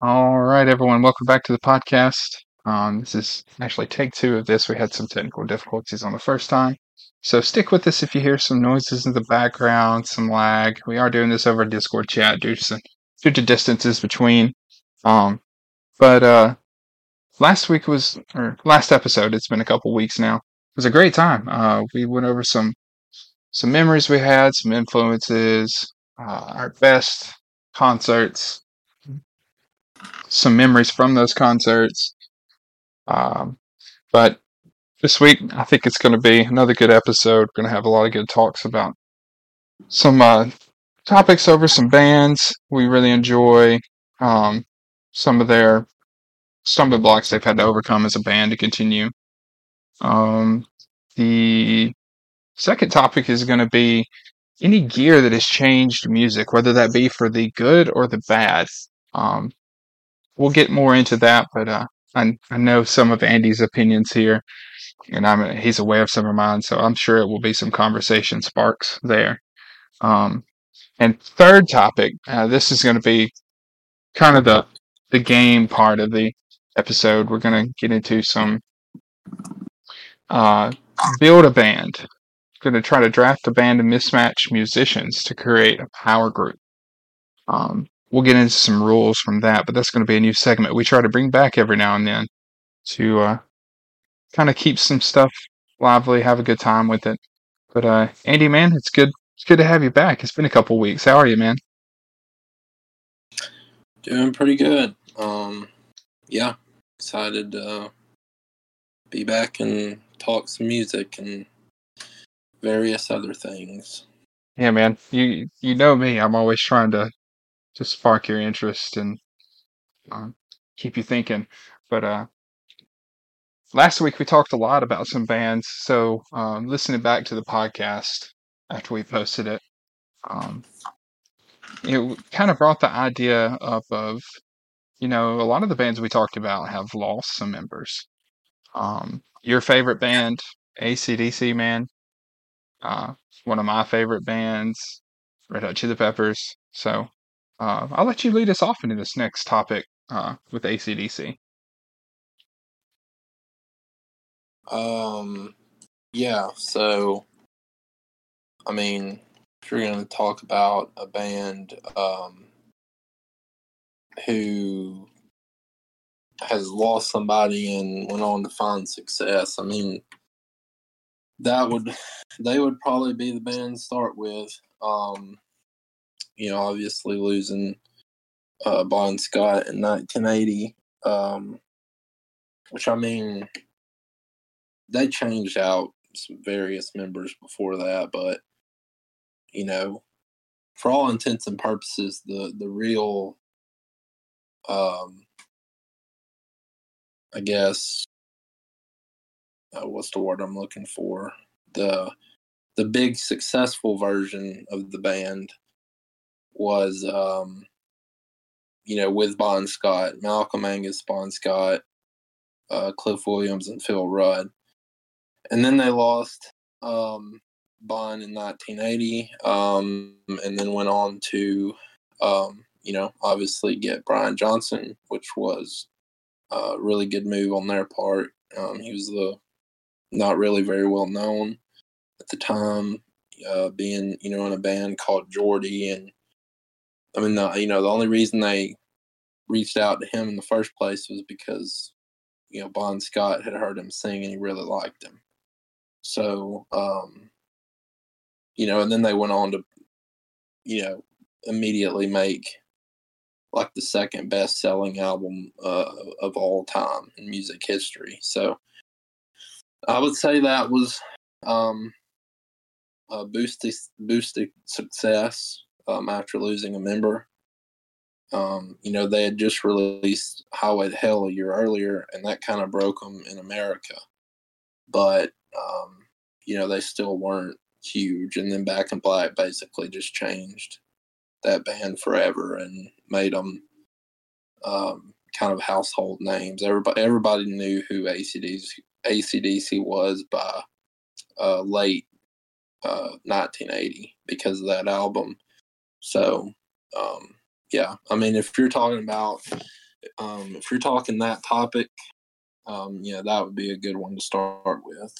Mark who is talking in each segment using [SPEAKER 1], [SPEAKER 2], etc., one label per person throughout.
[SPEAKER 1] All right, everyone, welcome back to the podcast. Um, this is actually take two of this. We had some technical difficulties on the first time. So stick with us if you hear some noises in the background, some lag. We are doing this over Discord chat due to, some, due to distances between. Um, but uh, last week was, or last episode, it's been a couple weeks now. It was a great time. Uh, we went over some some memories we had, some influences, uh, our best concerts, some memories from those concerts. Um, but this week, I think it's going to be another good episode. We're going to have a lot of good talks about some uh, topics over some bands we really enjoy, um, some of their stumbling blocks they've had to overcome as a band to continue. Um, the second topic is going to be any gear that has changed music, whether that be for the good or the bad. Um, we'll get more into that, but uh, I, I know some of Andy's opinions here, and I'm he's aware of some of mine, so I'm sure it will be some conversation sparks there. Um, and third topic, uh, this is going to be kind of the the game part of the episode. We're going to get into some uh, build a band. Going to try to draft a band of mismatched musicians to create a power group. Um, we'll get into some rules from that, but that's going to be a new segment we try to bring back every now and then to uh, kind of keep some stuff lively, have a good time with it. But uh, Andy, man, it's good. It's good to have you back. It's been a couple weeks. How are you, man?
[SPEAKER 2] Doing pretty good. Um, yeah, excited to be back and talk some music and various other things.
[SPEAKER 1] Yeah, man. You you know me. I'm always trying to to spark your interest and um, keep you thinking. But uh, last week we talked a lot about some bands. So um, listening back to the podcast after we posted it, um, it kind of brought the idea up of, you know, a lot of the bands we talked about have lost some members. Um, your favorite band, ACDC, man, uh, one of my favorite bands, Red Hot Chili Peppers. So uh, I'll let you lead us off into this next topic uh, with ACDC.
[SPEAKER 2] Um, yeah, so, I mean, if you're going to talk about a band um, who has lost somebody and went on to find success, I mean, that would, they would probably be the band to start with. Um, you know, obviously losing uh, Bon Scott in 1980, um, which I mean, they changed out various members before that, but you know, for all intents and purposes, the the real, um, I guess, uh, what's the word I'm looking for? The the big successful version of the band was um, you know with Bon Scott, Malcolm Angus, Bon Scott, uh, Cliff Williams, and Phil Rudd, and then they lost um, Bon in 1980, um, and then went on to um, you know obviously get Brian Johnson, which was a really good move on their part. Um, he was the not really very well known at the time, uh, being you know in a band called Geordie and I mean, the, you know, the only reason they reached out to him in the first place was because, you know, Bon Scott had heard him sing and he really liked him. So, um, you know, and then they went on to, you know, immediately make like the second best selling album uh, of all time in music history. So I would say that was um, a boosted, boosted success um, after losing a member. Um, you know, they had just released Highway to Hell a year earlier, and that kind of broke them in America. But, um, you know, they still weren't huge. And then Back in Black basically just changed that band forever and made them um, kind of household names. Everybody, everybody knew who ACDC, ACDC was by uh, late uh, 1980 because of that album. So, um, yeah, I mean, if you're talking about um, if you're talking that topic, um, yeah, that would be a good one to start with.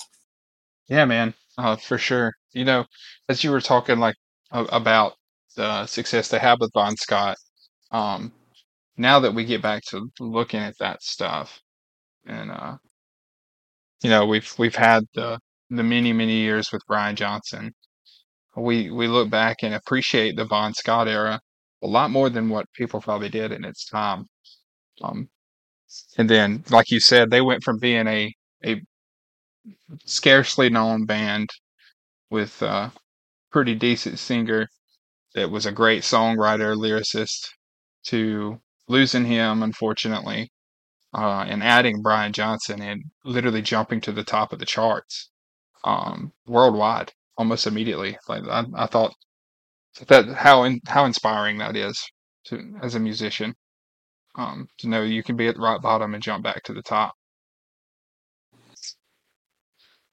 [SPEAKER 1] Yeah, man, uh, for sure. You know, as you were talking like about the success they had with Bon Scott, um, now that we get back to looking at that stuff, and uh, you know, we've we've had the the many many years with Brian Johnson. We we look back and appreciate the Bon Scott era a lot more than what people probably did in its time. Um, and then, like you said, they went from being a a scarcely known band with a pretty decent singer that was a great songwriter, lyricist, to losing him, unfortunately, uh, and adding Brian Johnson and literally jumping to the top of the charts um, worldwide almost immediately. Like I, I thought that how in, how inspiring that is to as a musician um, to know you can be at the right bottom and jump back to the top.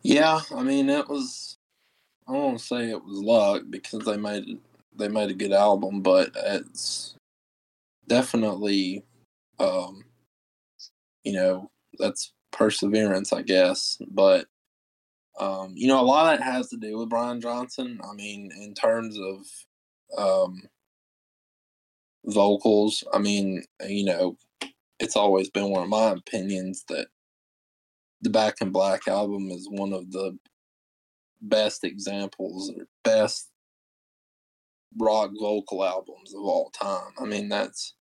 [SPEAKER 2] Yeah, I mean it was. I to say it was luck because they made they made a good album, but it's definitely, um, you know, that's perseverance, I guess. But um, you know, a lot of that has to do with Brian Johnson. I mean, in terms of um, vocals, I mean, you know, it's always been one of my opinions that the Back in Black album is one of the best examples or best rock vocal albums of all time. I mean, that's,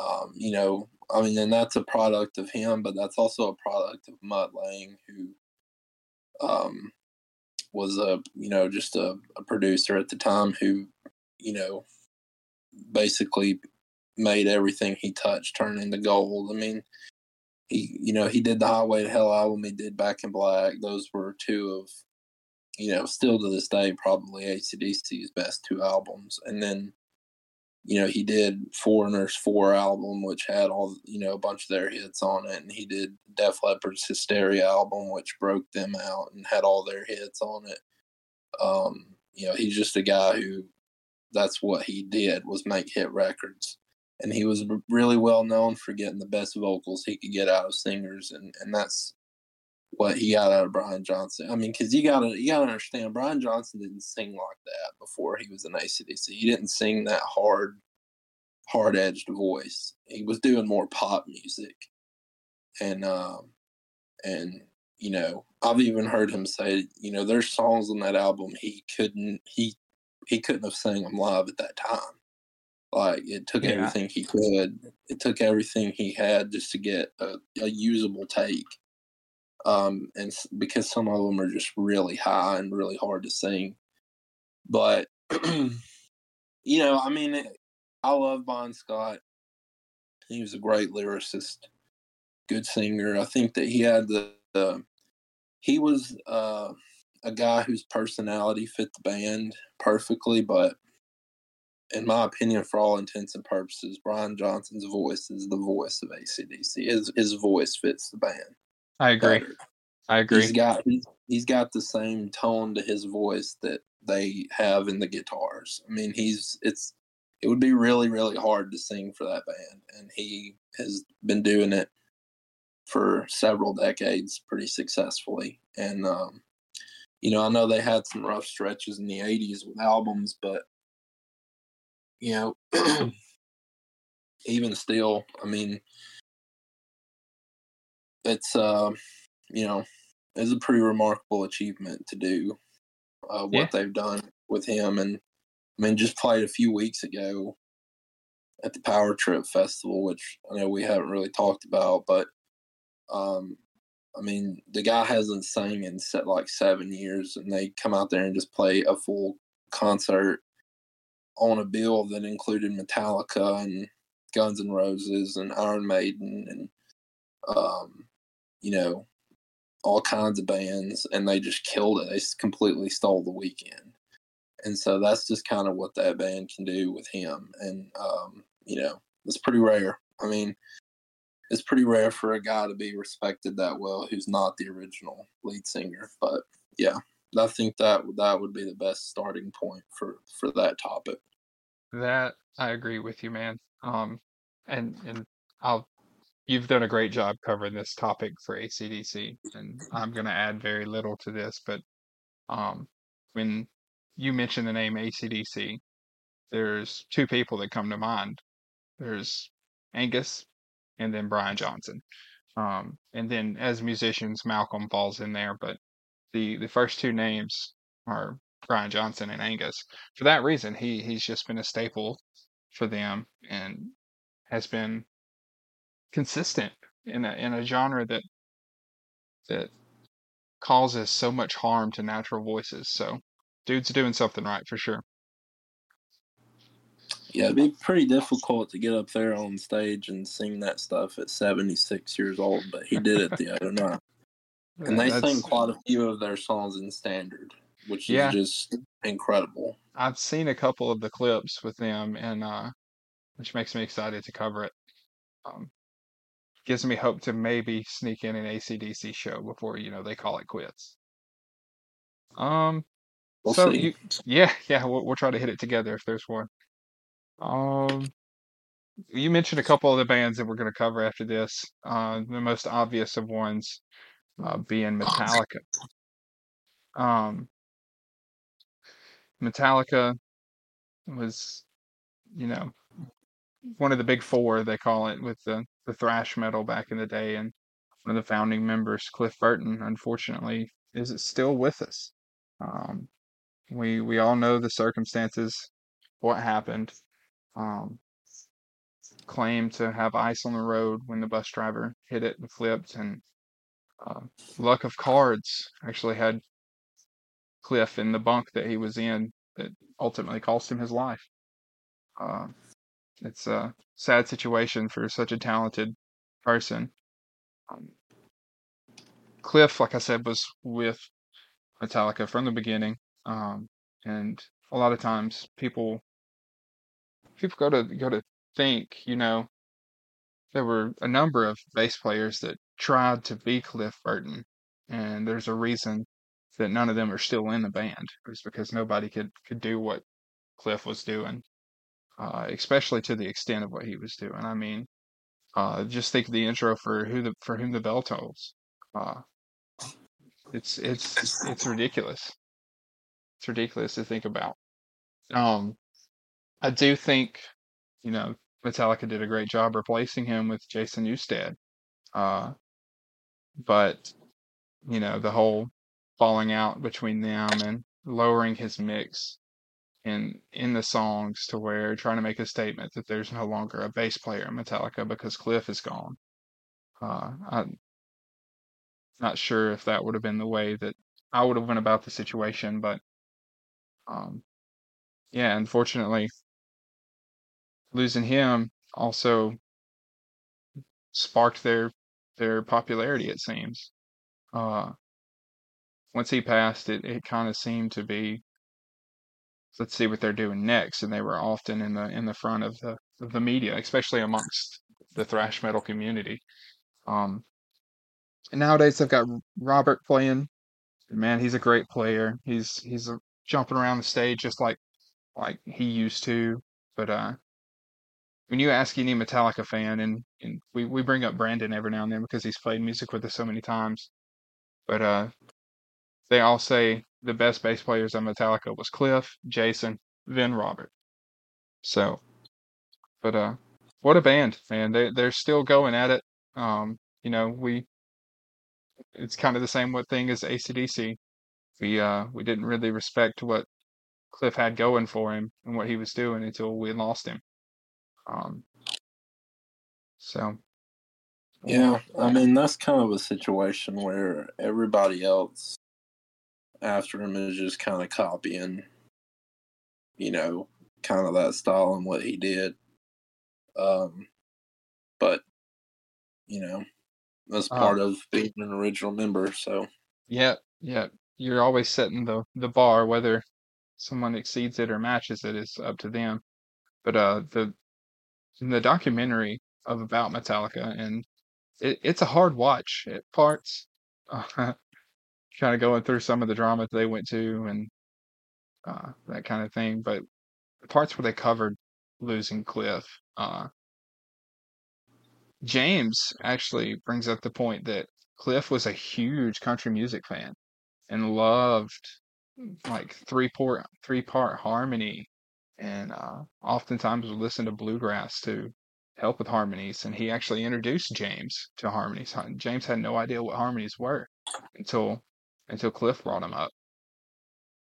[SPEAKER 2] um, you know, I mean, and that's a product of him, but that's also a product of Mutt Lange, who um, was a, you know, just a, a producer at the time who, you know, basically made everything he touched turn into gold. I mean, he, you know, he did the Highway to Hell album. He did Back in Black. Those were two of, you know, still to this day, probably ACDC's best two albums. And then, you know, he did Foreigner's Four album, which had all, you know, a bunch of their hits on it. And he did Def Leppard's Hysteria album, which broke them out and had all their hits on it. Um, you know, he's just a guy who that's what he did was make hit records and he was really well known for getting the best vocals he could get out of singers, and and that's what he got out of Brian Johnson. I mean, because you gotta you gotta understand, Brian Johnson didn't sing like that before he was in ACDC. He didn't sing that hard, hard edged voice. He was doing more pop music, and um, and you know, I've even heard him say, you know, there's songs on that album he couldn't he he couldn't have sang them live at that time. Like it took yeah. everything he could. It took everything he had just to get a, a usable take. Um, and because some of them are just really high and really hard to sing. But you know, I mean, I love Bon Scott. He was a great lyricist, good singer. I think that he had the, the he was uh, a guy whose personality fit the band perfectly, but in my opinion, for all intents and purposes, Brian Johnson's voice is the voice of ACDC. His his voice fits the band.
[SPEAKER 1] I agree. Better. I agree.
[SPEAKER 2] He's got he's, he's got the same tone to his voice that they have in the guitars. I mean, he's it's it would be really really hard to sing for that band, and he has been doing it for several decades pretty successfully. And um, you know, I know they had some rough stretches in the '80s with albums, but you know, even still, I mean, it's uh, you know, it's a pretty remarkable achievement to do uh, what yeah. they've done with him, and I mean, just played a few weeks ago at the Power Trip Festival, which I know we haven't really talked about, but um, I mean, the guy hasn't sang in set like seven years, and they come out there and just play a full concert on a bill that included Metallica and Guns N' Roses and Iron Maiden and um, you know all kinds of bands, and they just killed it. They completely stole the weekend, and so that's just kind of what that band can do with him. And um, you know, it's pretty rare. I mean, it's pretty rare for a guy to be respected that well who's not the original lead singer. But yeah, I think that that would be the best starting point for for that topic.
[SPEAKER 1] That I agree with you, man. Um, and and I'll you've done a great job covering this topic for ACDC, and I'm going to add very little to this. But um, when you mention the name ACDC, there's two people that come to mind. There's Angus, and then Brian Johnson. Um, and then as musicians, Malcolm falls in there, but the the first two names are Brian Johnson and Angus. For that reason, he he's just been a staple for them and has been consistent in a in a genre that that causes so much harm to natural voices. So, dude's doing something right for sure.
[SPEAKER 2] Yeah, it'd be pretty difficult to get up there on stage and sing that stuff at 76 years old, but he did it the other night. And they
[SPEAKER 1] That's-
[SPEAKER 2] sing quite a few of their songs in standard, which
[SPEAKER 1] Yeah.
[SPEAKER 2] is just incredible.
[SPEAKER 1] I've seen a couple of the clips with them, and uh, which makes me excited to cover it. Um, gives me hope to maybe sneak in an ACDC show before you know they call it quits. Um,
[SPEAKER 2] We'll
[SPEAKER 1] so
[SPEAKER 2] see.
[SPEAKER 1] you, yeah, yeah, we'll, we'll try to hit it together if there's one. Um, you mentioned a couple of the bands that we're going to cover after this. Uh, the most obvious of ones uh, being Metallica. Um, Metallica was, you know, one of the big four they call it with the the thrash metal back in the day, and one of the founding members, Cliff Burton, unfortunately, is still with us. Um, we we all know the circumstances, what happened. Um, claimed to have ice on the road when the bus driver hit it and flipped, and uh, luck of cards actually had Cliff in the bunk that he was in that ultimately cost him his life. Uh, it's a sad situation for such a talented person. Um, Cliff, like I said, was with Metallica from the beginning, um, and a lot of times people people go to go to think, you know, there were a number of bass players that tried to be Cliff Burton, and there's a reason that none of them are still in the band. It was because nobody could could do what Cliff was doing, uh, especially to the extent of what he was doing. I mean, uh, just think of the intro for who the for whom the bell tolls. Uh, it's it's it's ridiculous. It's ridiculous to think about. Um, I do think, you know, Metallica did a great job replacing him with Jason Newsted. Uh, but you know, the whole falling out between them and lowering his mix in in the songs to where trying to make a statement that there's no longer a bass player in Metallica because Cliff is gone. Uh, I'm not sure if that would have been the way that I would have went about the situation, but um, yeah, unfortunately, losing him also sparked their their popularity. It seems. Uh, once he passed, it it kind of seemed to be let's see what they're doing next, and they were often in the in the front of the of the media, especially amongst the thrash metal community. Um, and nowadays they've got Robert playing. Man, he's a great player. He's he's uh, jumping around the stage just like like he used to. But uh, when you ask any Metallica fan, and, and we, we bring up Brandon every now and then because he's played music with us so many times, but uh, they all say the best bass players on Metallica was Cliff, Jason, then Robert. So, but uh, what a band, man! They they're still going at it. Um, you know, we it's kind of the same what thing as ACDC. We uh we didn't really respect what Cliff had going for him and what he was doing until we lost him. Um, so
[SPEAKER 2] Yeah, I mean that's kind of a situation where everybody else after him is just kind of copying, you know, kind of that style and what he did. Um, but you know, that's
[SPEAKER 1] Uh,
[SPEAKER 2] part of being an original member. So
[SPEAKER 1] yeah, yeah, you're always setting the the bar. Whether someone exceeds it or matches it is up to them. But uh, the in the documentary of about Metallica, and it, it's a hard watch at parts. Uh, kind of going through some of the drama they went to and uh, that kind of thing. But the parts where they covered losing Cliff, uh, James actually brings up the point that Cliff was a huge country music fan and loved like three part three part harmony, and uh, oftentimes would listen to bluegrass to help with harmonies. And he actually introduced James to harmonies. James had no idea what harmonies were until until Cliff brought him up.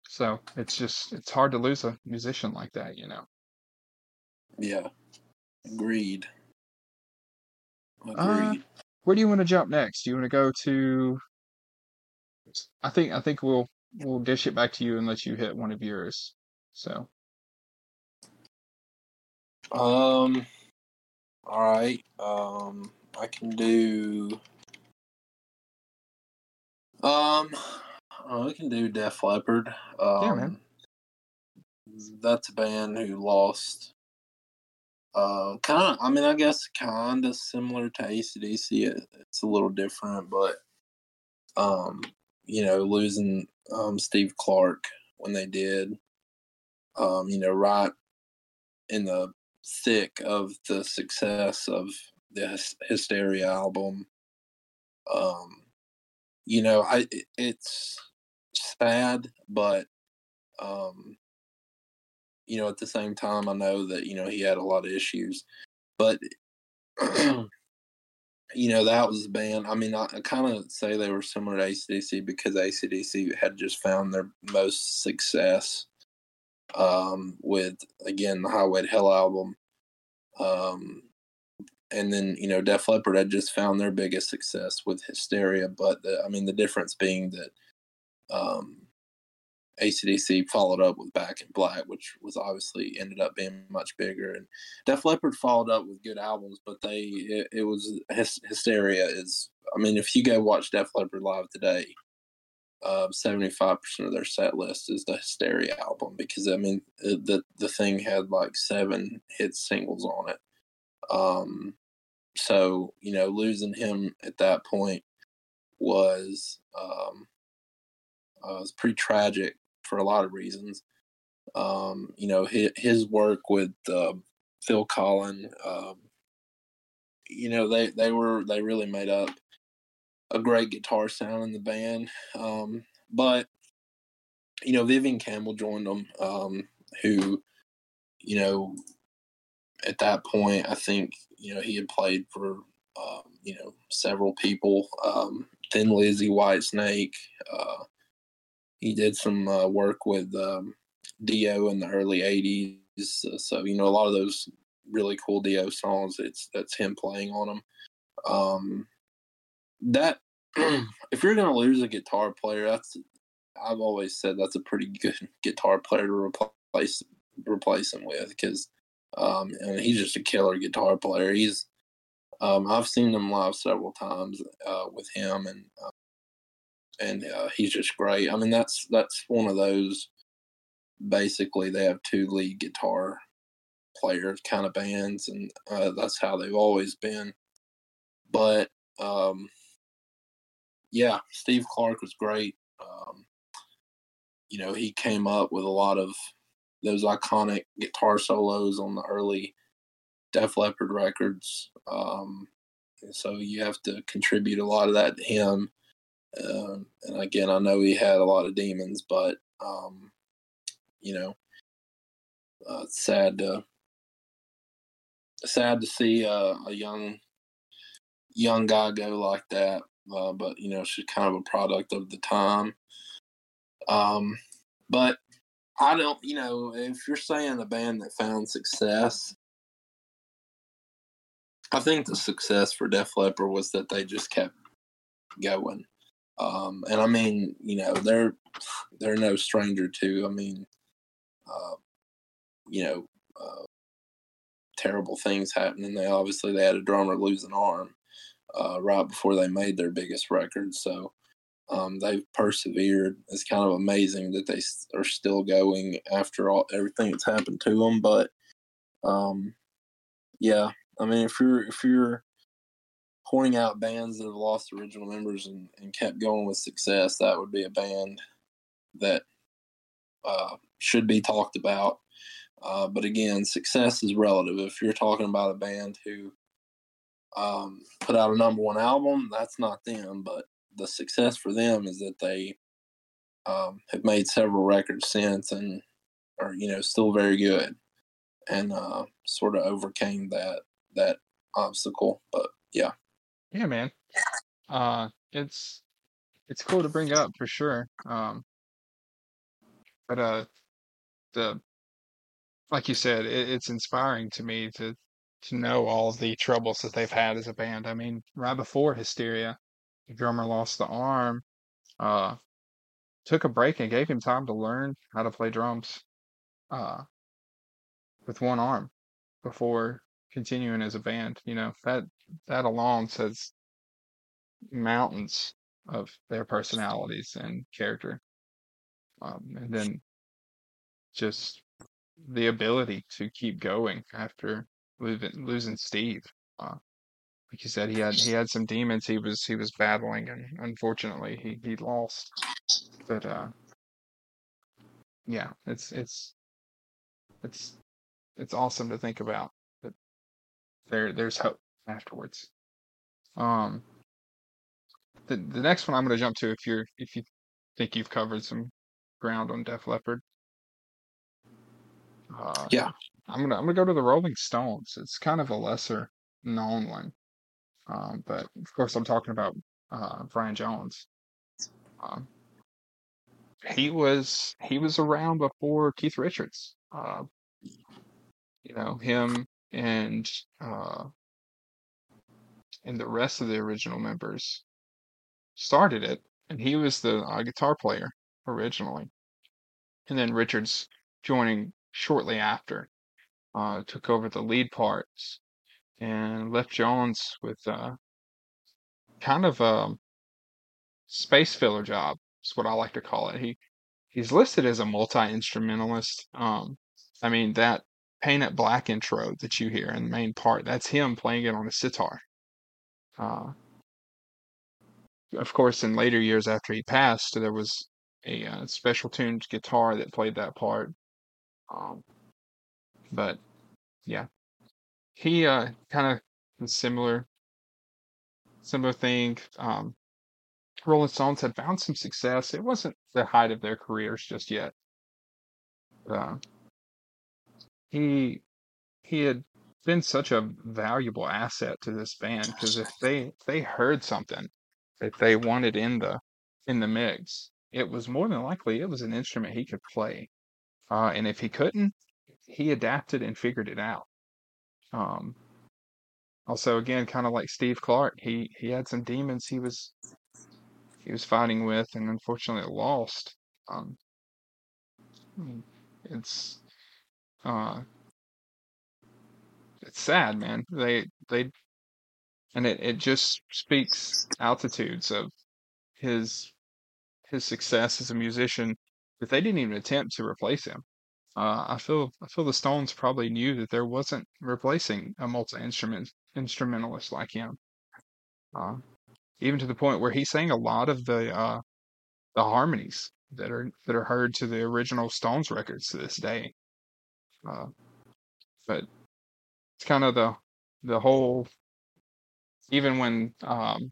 [SPEAKER 1] So it's just it's hard to lose a musician like that, you know.
[SPEAKER 2] Yeah, agreed.
[SPEAKER 1] Uh,
[SPEAKER 2] Agreed.
[SPEAKER 1] where do you want to jump next? Do you want to go to? I think I think we'll we'll dish it back to you and let you hit one of yours. So
[SPEAKER 2] um, all right. Um, I can do. Um, oh, I can do Def Leppard. Um,
[SPEAKER 1] Yeah, man.
[SPEAKER 2] That's a band who lost. Uh, kind of. I mean, I guess kind of similar to ACDC. It, it's a little different, but um, you know, losing um Steve Clark when they did, um, you know, right in the thick of the success of the Hysteria album. Um, you know, I it's sad, but um, you know, at the same time, I know that you know he had a lot of issues, but you know that was the band. I mean, I, I kind of say they were similar to ACDC because ACDC had just found their most success um, with again the Highway to Hell album, um, and then you know Def Leppard had just found their biggest success with Hysteria. But the, I mean, the difference being that um, ACDC followed up with Back in Black, which was obviously ended up being much bigger, and Def Leppard followed up with good albums, but they it, it was Hysteria is. I mean, if you go watch Def Leppard live today, seventy five percent of their set list is the Hysteria album because I mean the the thing had like seven hit singles on it. Um, so you know, losing him at that point was um, uh, was pretty tragic for a lot of reasons. Um, you know, his, his work with uh, Phil Collen, um, you know, they they were they really made up a great guitar sound in the band. Um, but you know, Vivian Campbell joined them, um, who, you know, at that point, I think you know he had played for um, you know several people, um, Thin Lizzy, Whitesnake. Uh, he did some uh, work with um, Dio in the early '80s, so, so you know a lot of those really cool Dio songs. It's that's him playing on them. Um, that if you're gonna lose a guitar player, that's I've always said that's a pretty good guitar player to replace replace him with because um, and he's just a killer guitar player. He's um, I've seen him live several times uh, with him, and uh, and uh, he's just great. I mean, that's that's one of those. Basically, they have two lead guitar player kind of bands, and uh, that's how they've always been. But um, yeah, Steve Clark was great. Um, you know, he came up with a lot of those iconic guitar solos on the early Def Leppard records. Um, so you have to contribute a lot of that to him. Um, and again, I know he had a lot of demons, but um, you know, uh, it's sad to sad to see uh, a young young guy go like that. Uh, but you know, she's kind of a product of the time. Um, but I don't, you know, if you're saying a band that found success, I think the success for Def Leppard was that they just kept going. Um, and I mean, you know, they're they're no stranger to. I mean, uh, you know, uh, terrible things happening. They obviously they had a drummer lose an arm uh, right before they made their biggest record. So um, they've persevered. It's kind of amazing that they are still going after all everything that's happened to them. But um, yeah, I mean, if you're if you're pointing out bands that have lost original members and, and kept going with success, that would be a band that uh, should be talked about. Uh, but again, success is relative. If you're talking about a band who um, put out a number one album. That's not them, but the success for them is that they um, have made several records since and are you know still very good and uh, sort of overcame that that obstacle. But yeah,
[SPEAKER 1] yeah, man. Uh, it's it's cool to bring up for sure. Um, but uh, the like you said, it, it's inspiring to me to to know all the troubles that they've had as a band. I mean, right before Hysteria, the drummer lost the arm, uh, took a break and gave him time to learn how to play drums uh, with one arm before continuing as a band. You know, that that alone says mountains of their personalities and character. Um, and then just the ability to keep going after losing, losing Steve. Uh, like you said, he had he had some demons he was he was battling, and unfortunately he he lost. But uh, yeah, it's it's it's it's awesome to think about that there there's hope afterwards. Um, the the next one I'm going to jump to if you're if you think you've covered some ground on Def Leppard.
[SPEAKER 2] Uh, yeah,
[SPEAKER 1] I'm gonna I'm gonna go to the Rolling Stones. It's kind of a lesser known one, um, but of course I'm talking about uh, Brian Jones. Um, he was he was around before Keith Richards. Uh, you know him and uh, and the rest of the original members started it, and he was the uh, guitar player originally, and then Richards joining shortly after uh, took over the lead parts and left Jones with uh, kind of a space filler job. Is what I like to call it. He he's listed as a multi instrumentalist. Um, I mean that Paint It Black intro that you hear in the main part, that's him playing it on a sitar. Uh, of course, in later years after he passed, there was a uh, special tuned guitar that played that part. Um, but yeah, he uh, kind of similar similar thing. Um, Rolling Stones had found some success. It wasn't the height of their careers just yet. Uh, he he had been such a valuable asset to this band because if they if they heard something that they wanted in the in the mix, it was more than likely it was an instrument he could play. Uh, and if he couldn't, he adapted and figured it out. Um, also, again, kind of like Steve Clark, he he had some demons he was he was fighting with, and unfortunately lost. Um, it's uh, it's sad, man. They they and it, it just speaks altitudes of his his success as a musician that they didn't even attempt to replace him. Uh, I feel I feel the Stones probably knew that there wasn't replacing a multi instrument instrumentalist like him. Uh, even to the point where he sang a lot of the uh, the harmonies that are that are heard to the original Stones records to this day. Uh, but it's kind of the the whole even when um,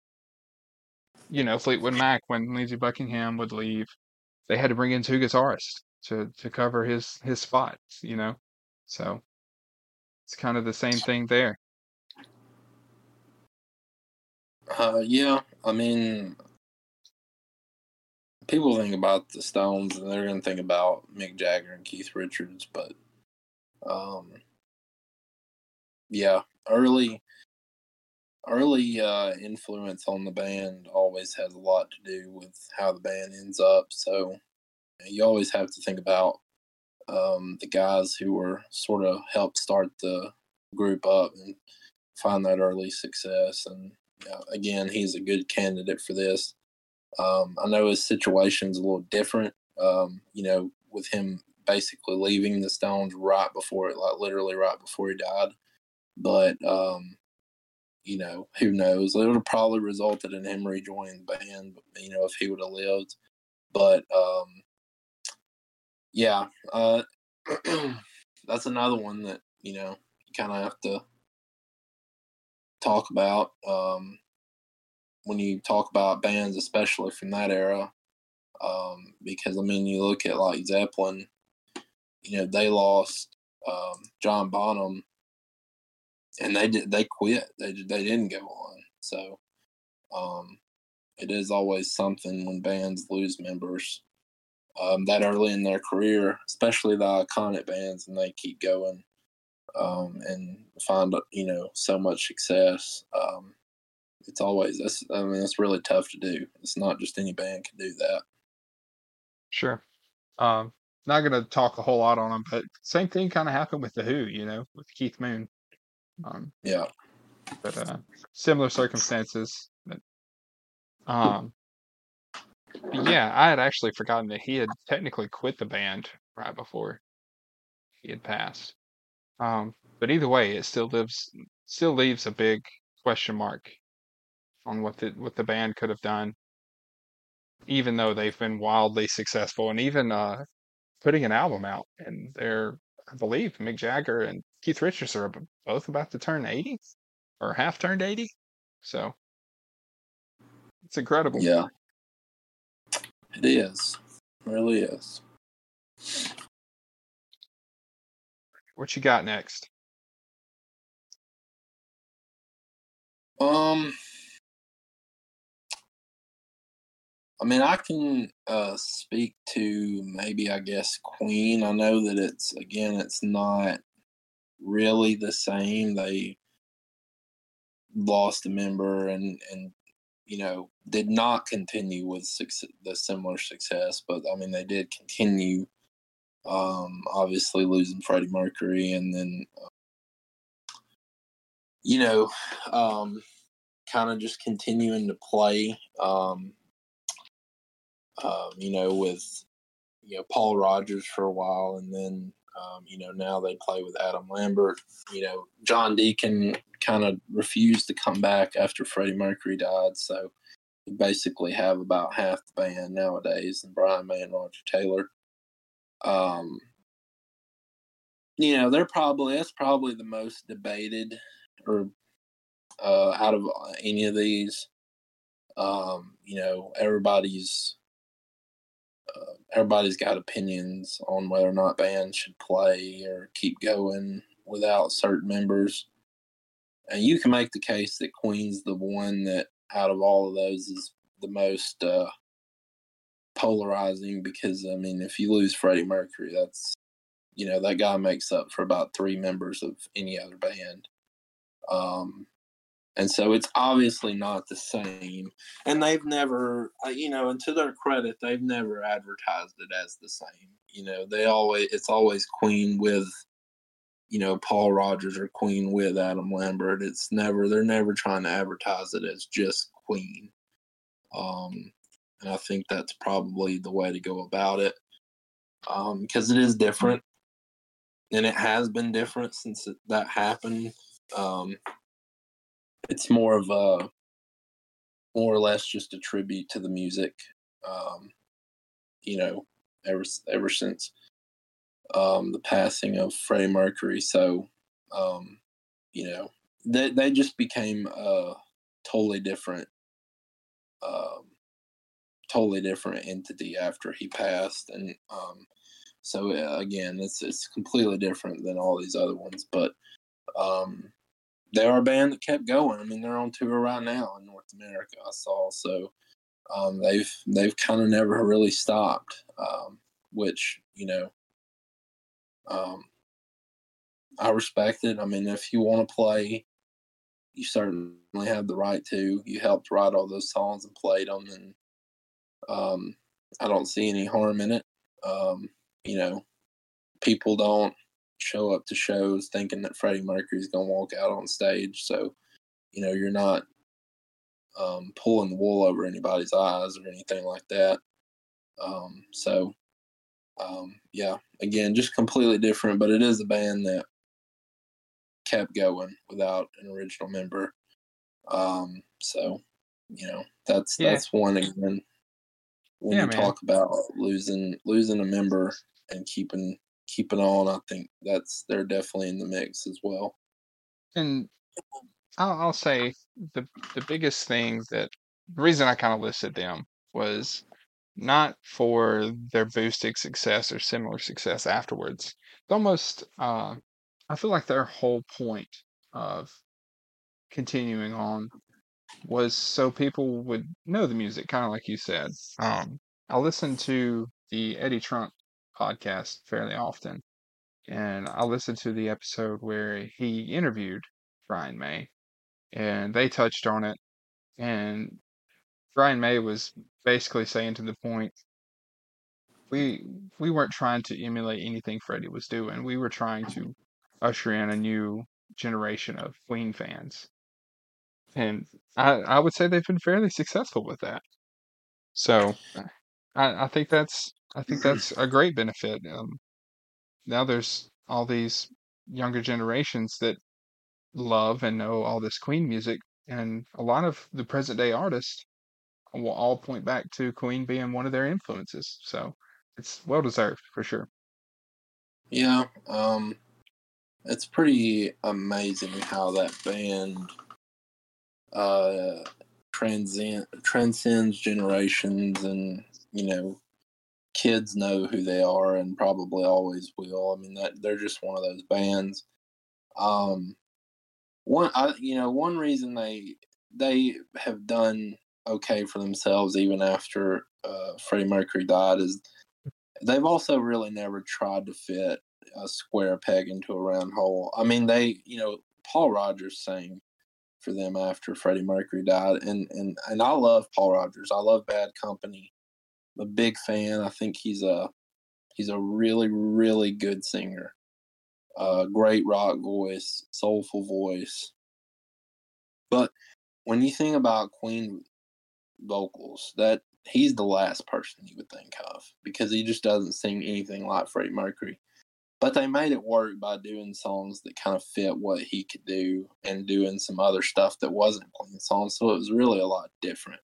[SPEAKER 1] you know Fleetwood Mac when Lindsey Buckingham would leave, they had to bring in two guitarists to to cover his his spots, you know. So it's kind of the same thing there.
[SPEAKER 2] Uh, yeah, I mean, people think about the Stones and they're to think about Mick Jagger and Keith Richards, but um, yeah, early early uh, influence on the band always has a lot to do with how the band ends up. So you always have to think about um, the guys who were sort of helped start the group up and find that early success. And again, he's a good candidate for this. Um, I know his situation's a little different. Um, you know, with him basically leaving the Stones right before it, like literally right before he died. But um, you know, who knows? It would have probably resulted in him rejoining the band. You know, if he would have lived. But um, yeah, uh, that's another one that you know you kind of have to talk about um, when you talk about bands, especially from that era. Um, because I mean, you look at like Zeppelin, you know, they lost um, John Bonham, and they did they quit. They they didn't go on. So um, it is always something when bands lose members um, that early in their career, especially the iconic bands, and they keep going um, and find you know so much success. Um, it's always that's I mean it's really tough to do. It's not just any band can do that.
[SPEAKER 1] Sure. Um, not going to talk a whole lot on them, but same thing kind of happened with the Who, you know, with Keith Moon. Um,
[SPEAKER 2] yeah.
[SPEAKER 1] But uh, similar circumstances. But, um, yeah, I had actually forgotten that he had technically quit the band right before he had passed. Um, but either way, it still lives, still leaves a big question mark on what the what the band could have done, even though they've been wildly successful and even uh, putting an album out. And they're, I believe, Mick Jagger and Keith Richards are both about to turn eighty or half turned eighty. So it's incredible.
[SPEAKER 2] Yeah, it is. It really is.
[SPEAKER 1] What you got next?
[SPEAKER 2] Um, I mean, I can uh, speak to maybe, I guess, Queen. I know that it's again, it's not really the same. They lost a member and and you know did not continue with success, the similar success, but I mean, they did continue um, obviously losing Freddie Mercury, and then uh, you know, um, kind of just continuing to play. Um, um, you know, with you know Paul Rodgers for a while, and then um, you know now they play with Adam Lambert. You know, John Deacon kind of refused to come back after Freddie Mercury died, so basically have about half the band nowadays, and Brian May and Roger Taylor. Um, you know, they're probably that's probably the most debated or uh, out of any of these. Um, you know, everybody's uh, everybody's got opinions on whether or not bands should play or keep going without certain members. And you can make the case that Queen's the one that out of all of those is the most uh, polarizing because I mean, if you lose Freddie Mercury, that's you know that guy makes up for about three members of any other band. Um, and so it's obviously not the same. And they've never, uh, you know, and to their credit, they've never advertised it as the same. You know, they always it's always Queen with, you know, Paul Rodgers or Queen with Adam Lambert. It's never they're never trying to advertise it as just Queen. Um, and I think that's probably the way to go about it um, because it is different, and it has been different since it, that happened. Um, it's more of a more or less just a tribute to the music. Um, you know, ever ever since um, the passing of Freddie Mercury, so um, you know they they just became a totally different, um, totally different entity after he passed, and um, so uh, again, it's it's completely different than all these other ones, but um, they are a band that kept going. I mean, they're on tour right now in North America. I saw so um, they've they've kind of never really stopped, um, which you know um, I respect it. I mean, if you want to play, you certainly have the right to. You helped write all those songs and played them, and um, I don't see any harm in it. Um, you know, people don't show up to shows thinking that Freddie Mercury's going to walk out on stage. So, you know, you're not um, pulling the wool over anybody's eyes or anything like that. Um, so, um, yeah, again, just completely different, but it is a band that kept going without an original member. Um, so, you know, that's yeah. that's one again. When yeah, you man. talk about losing losing a member and keeping keeping on. I think that's they're definitely in the mix as well.
[SPEAKER 1] And I'll, I'll say the the biggest thing that the reason I kind of listed them was not for their boosted success or similar success afterwards. It's almost uh, I feel like their whole point of continuing on was so people would know the music, kind of like you said. Um, I listen to the Eddie Trunk podcast fairly often, and I listened to the episode where he interviewed Brian May, and they touched on it. And Brian May was basically saying to the point, we we weren't trying to emulate anything Freddie was doing. We were trying to usher in a new generation of Queen fans, and I I would say they've been fairly successful with that. So I I think that's I think that's a great benefit. Um, now there's all these younger generations that love and know all this Queen music, and a lot of the present day artists will all point back to Queen being one of their influences. So it's well deserved for sure.
[SPEAKER 2] Yeah, um, it's pretty amazing how that band uh, transcend transcends generations, and you know, kids know who they are and probably always will. I mean, that they're just one of those bands. Um, one, I, you know, one reason they they have done okay for themselves even after uh, Freddie Mercury died is they've also really never tried to fit a square peg into a round hole. I mean, they, you know, Paul Rodgers sang for them after Freddie Mercury died, and and and I love Paul Rodgers. I love Bad Company. I'm a big fan. I think he's a he's a really really good singer. Uh, great rock voice, soulful voice. But when you think about Queen vocals, that he's the last person you would think of because he just doesn't sing anything like Freddie Mercury. But they made it work by doing songs that kind of fit what he could do and doing some other stuff that wasn't Queen songs. So it was really a lot different.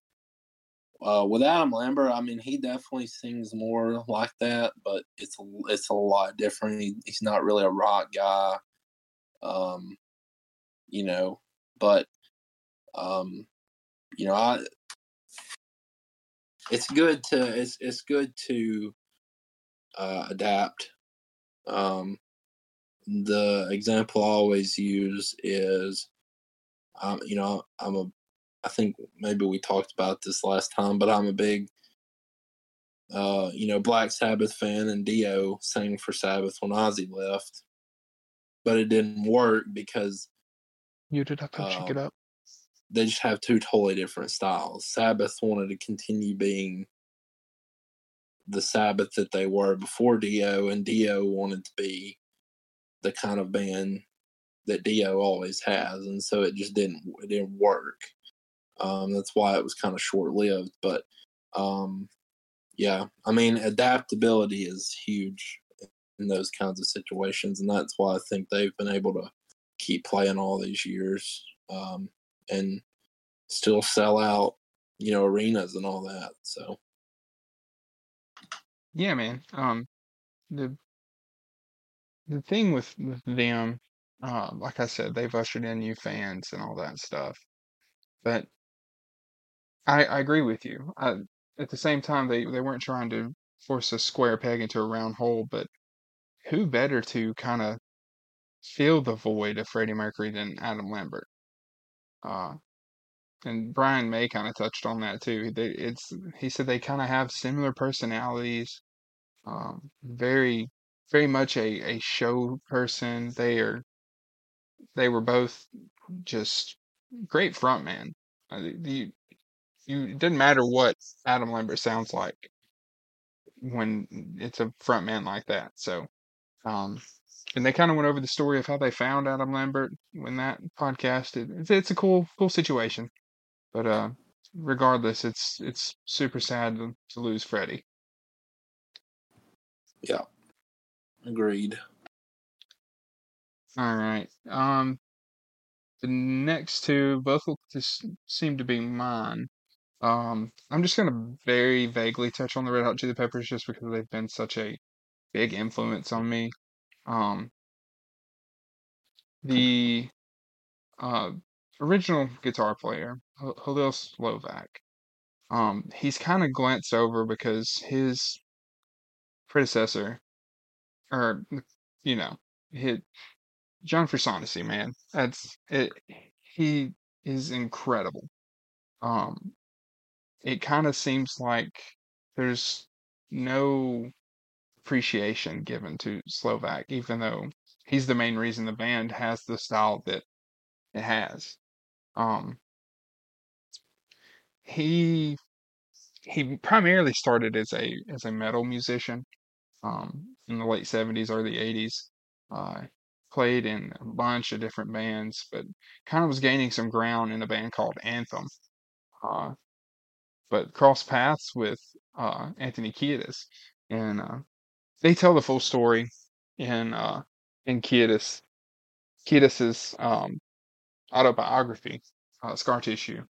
[SPEAKER 2] Uh, with Adam Lambert, I mean, he definitely sings more like that, but it's it's a lot different. He, he's not really a rock guy, um, you know. But um, you know, I it's good to it's it's good to uh, adapt. Um, the example I always use is, um, you know, I'm a, I think maybe we talked about this last time, but I'm a big, uh, you know, Black Sabbath fan, and Dio sang for Sabbath when Ozzy left, but it didn't work because
[SPEAKER 1] you did have to uh, check it up
[SPEAKER 2] they just have two totally different styles. Sabbath wanted to continue being the Sabbath that they were before Dio, and Dio wanted to be the kind of band that Dio always has, and so it just didn't it didn't work. Um, that's why it was kind of short lived. But um, yeah, I mean adaptability is huge in those kinds of situations, and that's why I think they've been able to keep playing all these years. Um, and still sell out, you know, arenas and all that. So
[SPEAKER 1] yeah, man. Um, the the thing with with them, uh, like I said, they've ushered in new fans and all that stuff. But I I agree with you. I, at the same time, they they weren't trying to force a square peg into a round hole, but who better to kind of fill the void of Freddie Mercury than Adam Lambert? Uh, and Brian May kind of touched on that too. They, it's he said they kind of have similar personalities. Um, very, very much a, a show person. They are, they were both just great frontman. Uh, you, you, it didn't matter what Adam Lambert sounds like when it's a frontman like that. So, um, and they kind of went over the story of how they found Adam Lambert when that podcast. It, it's a cool, cool situation, but uh, regardless, it's it's super sad to, to lose Freddie.
[SPEAKER 2] Yeah, agreed.
[SPEAKER 1] All right. Um, the next two both look to seem to be mine. Um, I'm just gonna very vaguely touch on the Red Hot Chili Peppers just because they've been such a big influence on me. Um, the uh, original guitar player, Hillel Slovak. Um, he's kind of glanced over because his predecessor, or you know, hit John Frusciante, man. That's it. He is incredible. Um, it kind of seems like there's no appreciation given to Slovak, even though he's the main reason the band has the style that it has. Um, he he primarily started as a as a metal musician um, in the late seventies, early eighties. Uh, played in a bunch of different bands, but kind of was gaining some ground in a band called Anthem. Uh, but crossed paths with uh, Anthony Kiedis, and uh, they tell the full story in uh, in Kiedis Kiedis's um, autobiography, uh, Scar Tissue.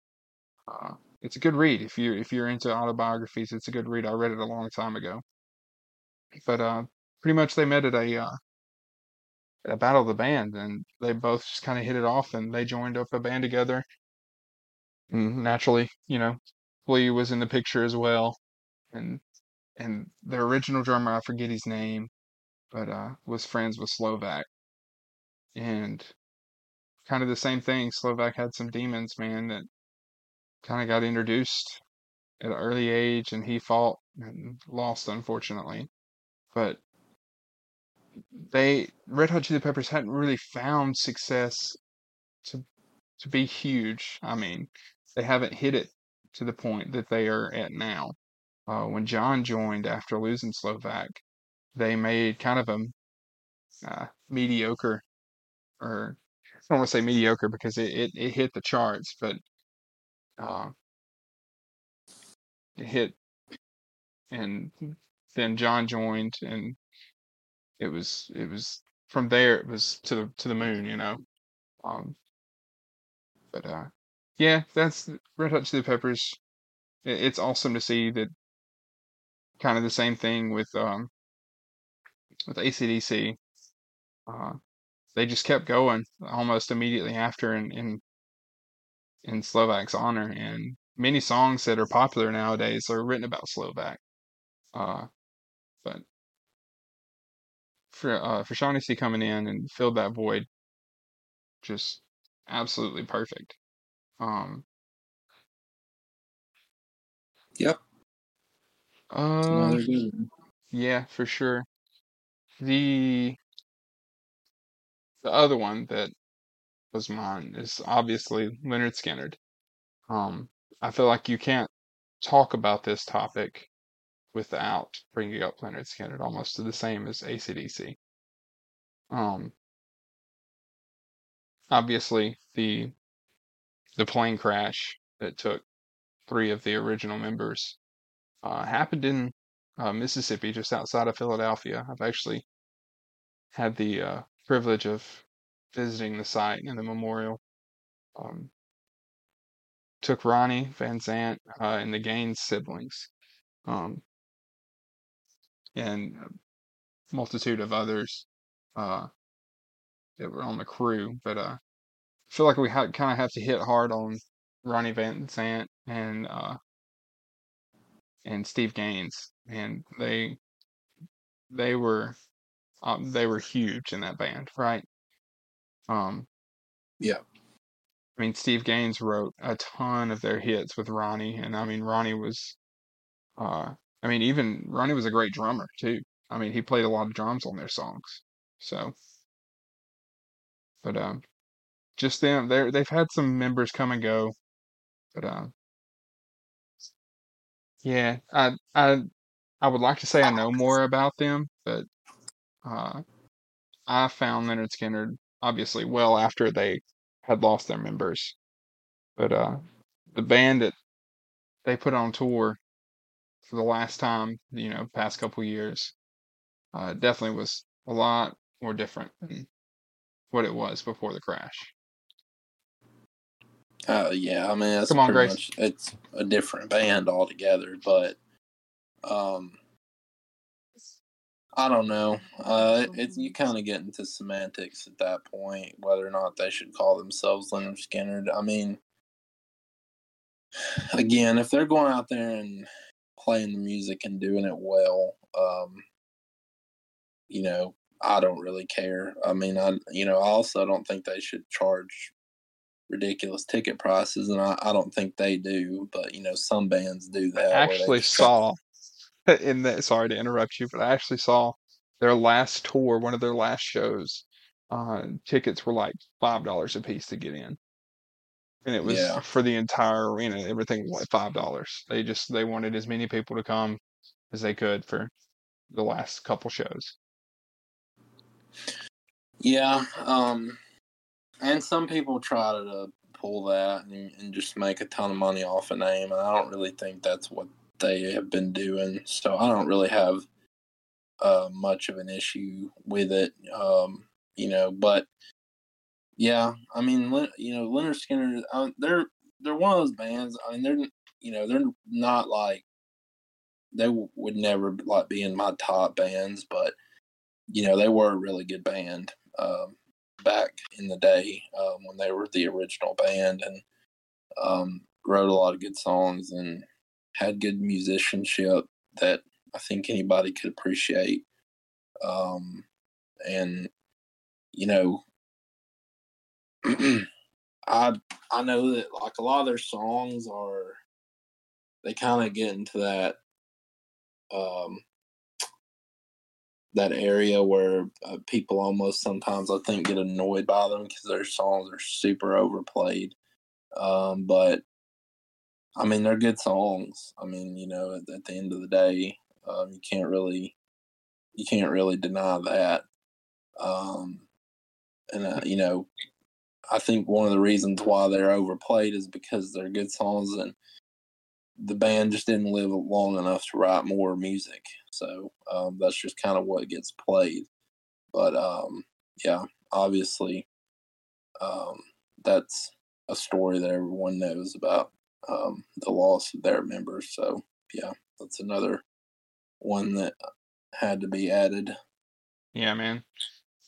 [SPEAKER 1] Uh, it's a good read if you if you're into autobiographies. It's a good read. I read it a long time ago, but uh, pretty much they met at a uh, at a battle of the band, and they both just kind of hit it off, and they joined up a band together. And naturally, you know, Flea was in the picture as well, and and the original drummer, I forget his name, but uh, was friends with Slovak, and kind of the same thing. Slovak had some demons, man, that kind of got introduced at an early age, and he fought and lost, unfortunately. But they Red Hot Chili Peppers hadn't really found success to to be huge. I mean, they haven't hit it to the point that they are at now. Uh, when John joined after losing Slovak, they made kind of a uh, mediocre, or I don't want to say mediocre because it, it, it hit the charts, but uh, it hit, and then John joined, and it was it was from there it was to the to the moon, you know. Um, but uh, yeah, that's Red Hot Chili Peppers. It, it's awesome to see that kind of the same thing with um with ACDC. Uh, they just kept going almost immediately after in in in Slovak's honor, and many songs that are popular nowadays are written about Slovak. Uh, but for uh, for Shaughnessy coming in and filled that void, just absolutely perfect. Um,
[SPEAKER 2] Yep.
[SPEAKER 1] Uh,
[SPEAKER 2] one.
[SPEAKER 1] yeah, for sure. The the other one that was mine is obviously Lynyrd Skynyrd. Um, I feel like you can't talk about this topic without bringing up Lynyrd Skynyrd, almost to the same as ACDC. Um, obviously the the plane crash that took three of the original members uh, happened in uh, Mississippi, just outside of Philadelphia. I've actually had the uh, privilege of visiting the site and the memorial. Um, took Ronnie Van Zant uh, and the Gaines siblings, um, and a multitude of others uh, that were on the crew. But uh, I feel like we ha- kind of have to hit hard on Ronnie Van Zant and uh, and Steve Gaines, and they they were um, they were huge in that band, right? Um,
[SPEAKER 2] Yeah.
[SPEAKER 1] I mean, Steve Gaines wrote a ton of their hits with Ronnie, and I mean, Ronnie was, uh, I mean, even Ronnie was a great drummer too. I mean, he played a lot of drums on their songs. So, but um, just them, they they've had some members come and go, but um, yeah, I I I would like to say I know more about them, but uh, I found Lynyrd Skynyrd obviously well after they had lost their members. But uh, the band that they put on tour for the last time, you know, past couple years, uh, definitely was a lot more different than what it was before the crash.
[SPEAKER 2] Uh, yeah, I mean,
[SPEAKER 1] Come on, Grace.
[SPEAKER 2] much it's a different band altogether, but um, I don't know. Uh, it's you kind of get into semantics at that point, whether or not they should call themselves Lynyrd Skynyrd. I mean, again, if they're going out there and playing the music and doing it well, um, you know, I don't really care. I mean, I you know, I also don't think they should charge ridiculous ticket prices, and I, I don't think they do. But you know, some bands do that.
[SPEAKER 1] I actually saw in that. Sorry to interrupt you, but I actually saw their last tour, one of their last shows. Uh, tickets were like five dollars a piece to get in, and it was
[SPEAKER 2] Yeah.
[SPEAKER 1] for the entire arena. Everything was like five dollars. They just they wanted as many people to come as they could for the last couple shows.
[SPEAKER 2] Yeah, um, and some people try to pull that and, and just make a ton of money off a name, and I don't really think that's what they have been doing. So I don't really have uh, much of an issue with it, um, you know. But yeah, I mean, you know, Lynyrd Skynyrd, uh, they're they're one of those bands. I mean, they're you know they're not like they w- would never like be in my top bands, but you know they were a really good band um, back in the day um, when they were the original band and um, wrote a lot of good songs and had good musicianship that I think anybody could appreciate. Um, and you know, I I know that like a lot of their songs are they kind of get into that um that area where uh, people almost sometimes I think get annoyed by them because their songs are super overplayed. Um, but I mean, they're good songs. I mean, you know, at, at the end of the day, um, you can't really you can't really deny that. Um, and uh, you know, I think one of the reasons why they're overplayed is because they're good songs and the band just didn't live long enough to write more music. So um, that's just kind of what gets played. But um, yeah, obviously, um, that's a story that everyone knows about um, the loss of their members. So yeah, that's another one that had to be added.
[SPEAKER 1] Yeah, man.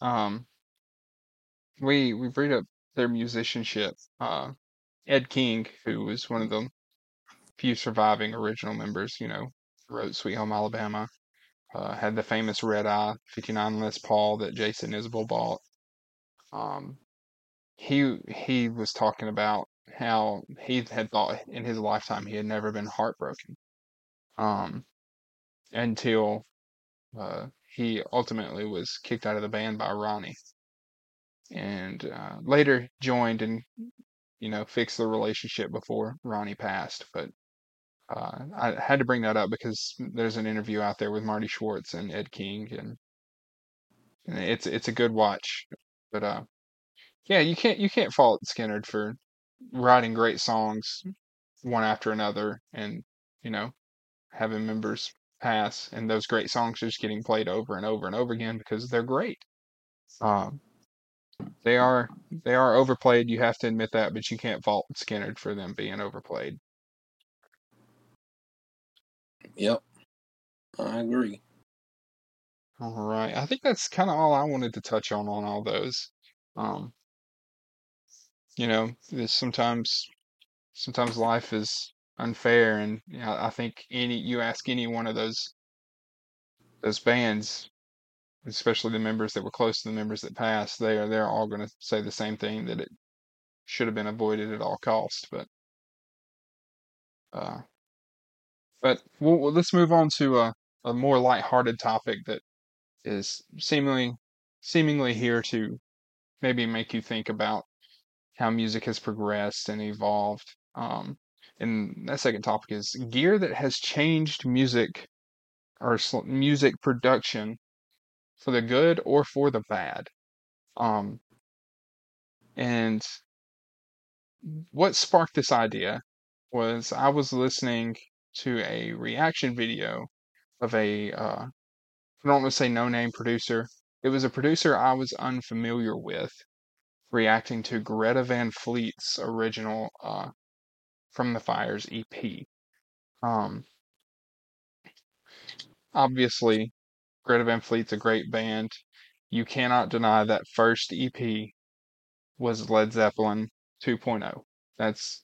[SPEAKER 1] Um, we we read up their musicianship. Uh, Ed King, who was one of the few surviving original members, you know, wrote "Sweet Home Alabama," uh, had the famous Red Eye '59 Les Paul that Jason Isbell bought. Um, he he was talking about how he had thought in his lifetime he had never been heartbroken, um, until uh, he ultimately was kicked out of the band by Ronnie, and uh, later joined and you know fixed the relationship before Ronnie passed. But uh, I had to bring that up because there's an interview out there with Marty Schwartz and Ed King, and, and it's it's a good watch. But uh, yeah, you can't you can't fault Skynyrd for writing great songs one after another, and you know having members pass, and those great songs just getting played over and over and over again because they're great. Um, they are they are overplayed. You have to admit that, but you can't fault Skynyrd for them being overplayed.
[SPEAKER 2] Yep, I agree.
[SPEAKER 1] All right, I think that's kind of all I wanted to touch on on all those. Um, you know, sometimes sometimes life is unfair, and you know, I think any you ask any one of those those bands, especially the members that were close to the members that passed, they are they're all going to say the same thing that it should have been avoided at all costs. But uh, but we'll, let's move on to a, a more lighthearted topic that is seemingly seemingly here to maybe make you think about how music has progressed and evolved. Um, and that second topic is gear that has changed music or music production for the good or for the bad. Um, and what sparked this idea was I was listening to a reaction video of a uh, I don't want to say no name producer. It was a producer I was unfamiliar with reacting to Greta Van Fleet's original uh, From the Fires EP. Um, obviously, Greta Van Fleet's a great band. You cannot deny that first EP was Led Zeppelin 2.0. That's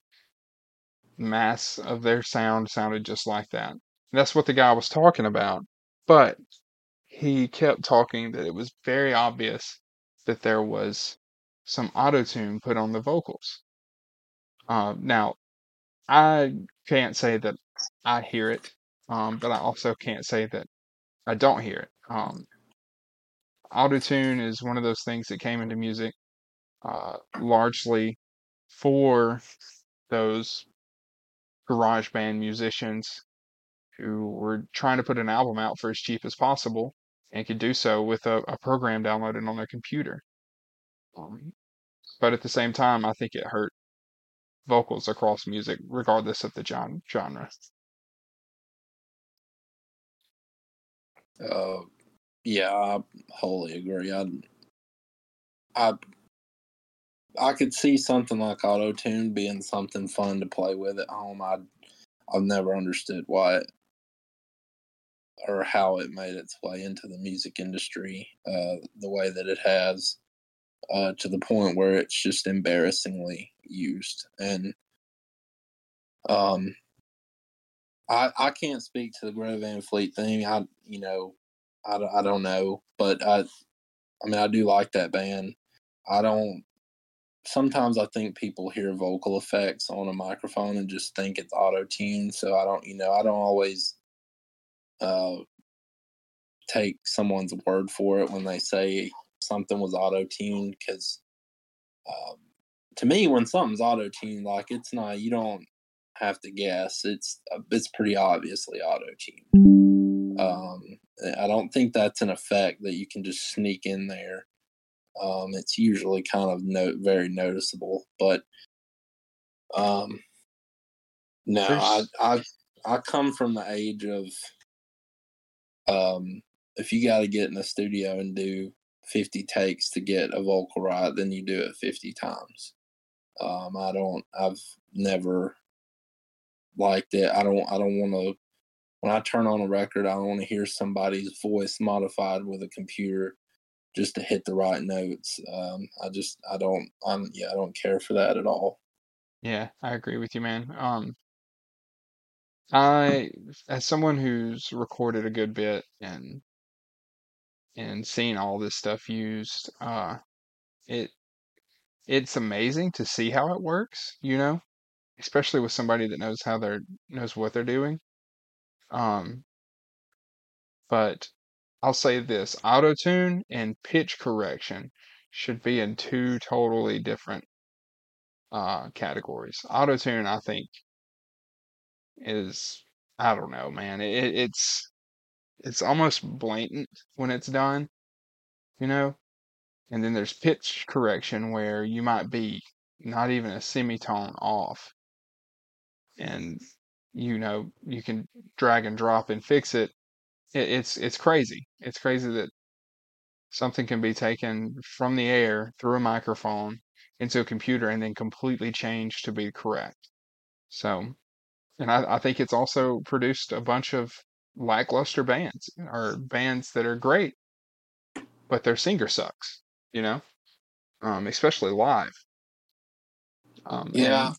[SPEAKER 1] mass of their sound sounded just like that. That's what the guy was talking about. But he kept talking that it was very obvious that there was some auto tune put on the vocals. Uh, now, I can't say that I hear it, um, but I also can't say that I don't hear it. Um, auto tune is one of those things that came into music uh, largely for those garage band musicians who were trying to put an album out for as cheap as possible and could do so with a, a program downloaded on their computer. Um, but at the same time, I think it hurt vocals across music, regardless of the genre.
[SPEAKER 2] Uh, yeah, I wholly agree. I, I, I could see something like auto tune being something fun to play with at home. I, I've never understood why it, or how it made its way into the music industry uh, the way that it has, uh, to the point where it's just embarrassingly used. And um, I I can't speak to the Greta Van Fleet thing. I you know I, I don't know, but I I mean I do like that band. I don't. Sometimes I think people hear vocal effects on a microphone and just think it's auto tuned. So I don't, you know, I don't always uh, take someone's word for it when they say something was auto tuned because um, to me, when something's auto tuned, like it's not, you don't have to guess. It's uh, it's pretty obviously auto tuned. Um, I don't think that's an effect that you can just sneak in there. Um, it's usually kind of no, very noticeable, but um, no, I, I I come from the age of um, if you got to get in the studio and do 50 takes to get a vocal right, then you do it 50 times. Um, I don't. I've never liked it. I don't. I don't want to. When I turn on a record, I don't want to hear somebody's voice modified with a computer just to hit the right notes. Um, I just. I don't. I'm. Yeah. I don't care for that at all.
[SPEAKER 1] Yeah, I agree with you, man. Um, I, as someone who's recorded a good bit and and seen all this stuff used, uh, it it's amazing to see how it works, you know, especially with somebody that knows how they're knows what they're doing. Um, but I'll say this: auto tune and pitch correction should be in two totally different uh, categories. Auto tune, I think, is I don't know, man. It, it's it's almost blatant when it's done, you know. And then there's pitch correction where you might be not even a semitone off. And you know, you can drag and drop and fix it. It. It's it's crazy. It's crazy that something can be taken from the air through a microphone into a computer and then completely changed to be correct. So, and I, I think it's also produced a bunch of lackluster bands or bands that are great, but their singer sucks you know, um, especially live. Um,
[SPEAKER 2] yeah,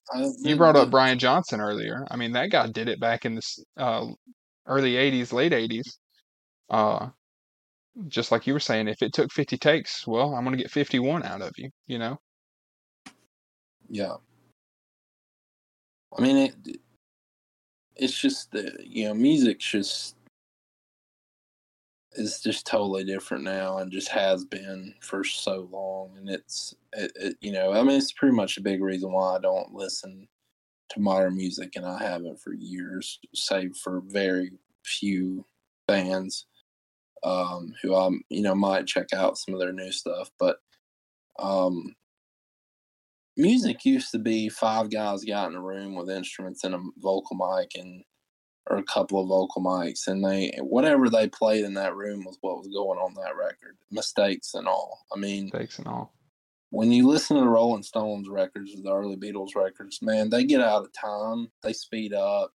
[SPEAKER 1] you brought up Brian Johnson earlier. I mean, that guy did it back in the uh, early '80s, late '80s. Uh, just like you were saying, if it took 50 takes, well, I'm going to get 51 out of you. You know.
[SPEAKER 2] Yeah. I mean, it. It's just that you know, music's just is just totally different now and just has been for so long and it's it, it, you know i mean it's pretty much a big reason why i don't listen to modern music and i haven't for years save for very few bands um, who i you know might check out some of their new stuff but um, music used to be five guys got in a room with instruments and a vocal mic and or a couple of vocal mics, and they whatever they played in that room was what was going on that record, mistakes and all. I mean,
[SPEAKER 1] mistakes and all.
[SPEAKER 2] When you listen to the Rolling Stones records, the early Beatles records, man, they get out of time, they speed up.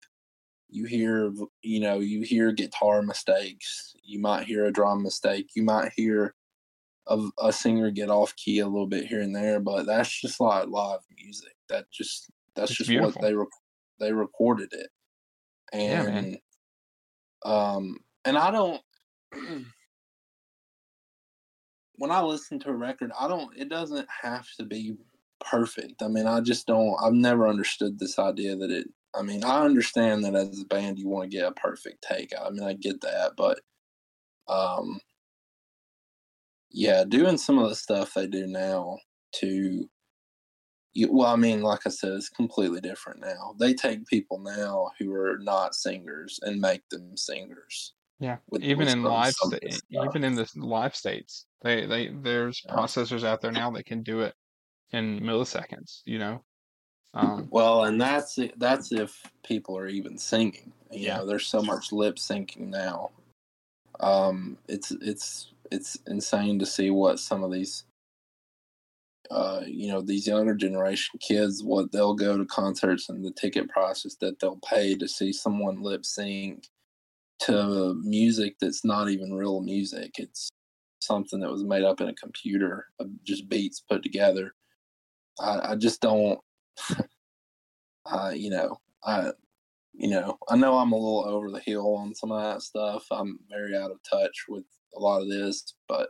[SPEAKER 2] You hear you know you hear guitar mistakes you might hear a drum mistake you might hear a, a singer get off key a little bit here and there but that's just like live music. That just that's
[SPEAKER 1] It's
[SPEAKER 2] just
[SPEAKER 1] beautiful.
[SPEAKER 2] what they rec- they recorded it.
[SPEAKER 1] Yeah,
[SPEAKER 2] and um and i don't when i listen to a record i don't it doesn't have to be perfect. I mean i just don't i've never understood this idea that it i mean i understand that as a band you want to get a perfect take i mean i get that but um yeah doing some of the stuff they do now to you, well i mean like i said it's completely different now they take people now who are not singers and make them singers
[SPEAKER 1] Yeah, even in live, sta-
[SPEAKER 2] of this stuff.
[SPEAKER 1] even in the live states, they they there's
[SPEAKER 2] Yeah.
[SPEAKER 1] processors out there now that can do it in milliseconds. You know, um,
[SPEAKER 2] Well, and that's that's if people are even singing. You
[SPEAKER 1] Yeah.
[SPEAKER 2] know, there's so much lip syncing now. Um, it's it's it's insane to see what some of these, uh, you know, these younger generation kids what they'll go to concerts and the ticket prices that they'll pay to see someone lip sync to music that's not even real music. It's something that was made up in a computer, of just beats put together. I, I just don't. uh, you know, I, you know, I know I'm a little over the hill on some of that stuff. I'm very out of touch with a lot of this, but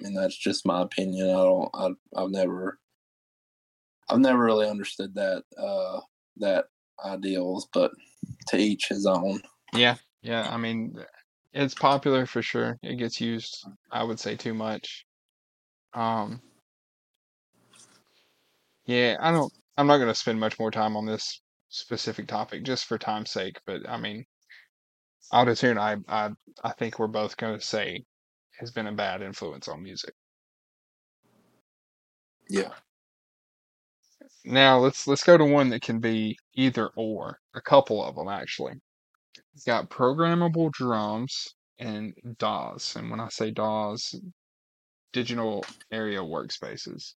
[SPEAKER 2] I mean that's just my opinion. I don't, I, I've never, I've never really understood that, uh, that ideals, but to each his own.
[SPEAKER 1] yeah, yeah. I mean, it's popular for sure. It gets used, I would say, too much. Um, yeah, I don't. I'm not going to spend much more time on this specific topic just for time's sake. But I mean, autotune, I I I think we're both going to say has been a bad influence on music.
[SPEAKER 2] Yeah.
[SPEAKER 1] Now let's let's go to one that can be either or. A couple of them actually. It's got programmable drums and DAWs, and when I say DAWs, digital area workspaces.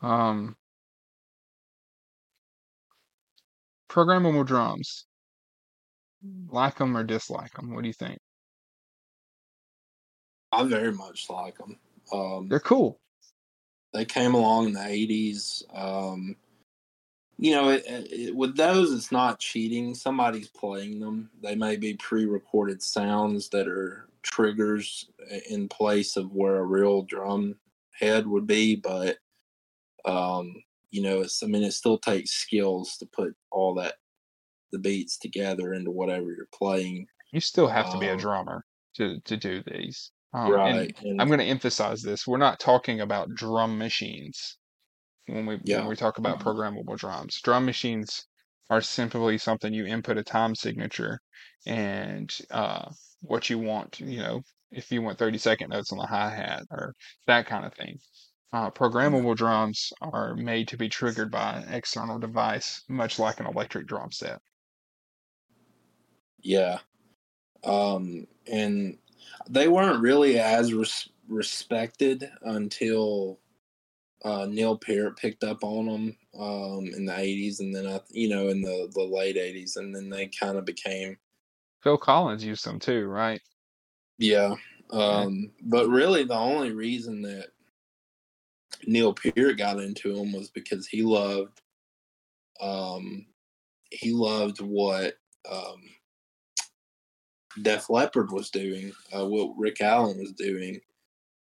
[SPEAKER 1] Um, programmable drums. Like them or dislike them? What do you think?
[SPEAKER 2] I very much like them. Um,
[SPEAKER 1] They're cool.
[SPEAKER 2] they came along in the 80s um you know it, it, with those it's not cheating somebody's playing them they may be pre-recorded sounds that are triggers in place of where a real drum head would be but um you know it's i mean it still takes skills to put all that the beats together into whatever you're playing
[SPEAKER 1] You still have to be a
[SPEAKER 2] Um,
[SPEAKER 1] drummer to to do these. Um, and
[SPEAKER 2] right and
[SPEAKER 1] I'm going to emphasize this. We're not talking about drum machines when we
[SPEAKER 2] Yeah.
[SPEAKER 1] when we talk about programmable drums. Drum machines are simply something you input a time signature and uh, what you want. You know, if you want 30 second notes on the hi hat or that kind of thing. Uh, programmable drums are made to be triggered by an external device, much like an electric drum set.
[SPEAKER 2] Yeah. Um, and they weren't really as res- respected until uh, Neil Peart picked up on them um, in the 80s and then, I, you know, in the, the late 80s. And then they kind of became,
[SPEAKER 1] Phil Collins used them too, right?
[SPEAKER 2] yeah. Um, but really, the only reason that Neil Peart got into him was because he loved, um, he loved what um, Def Leppard was doing, uh, what Rick Allen was doing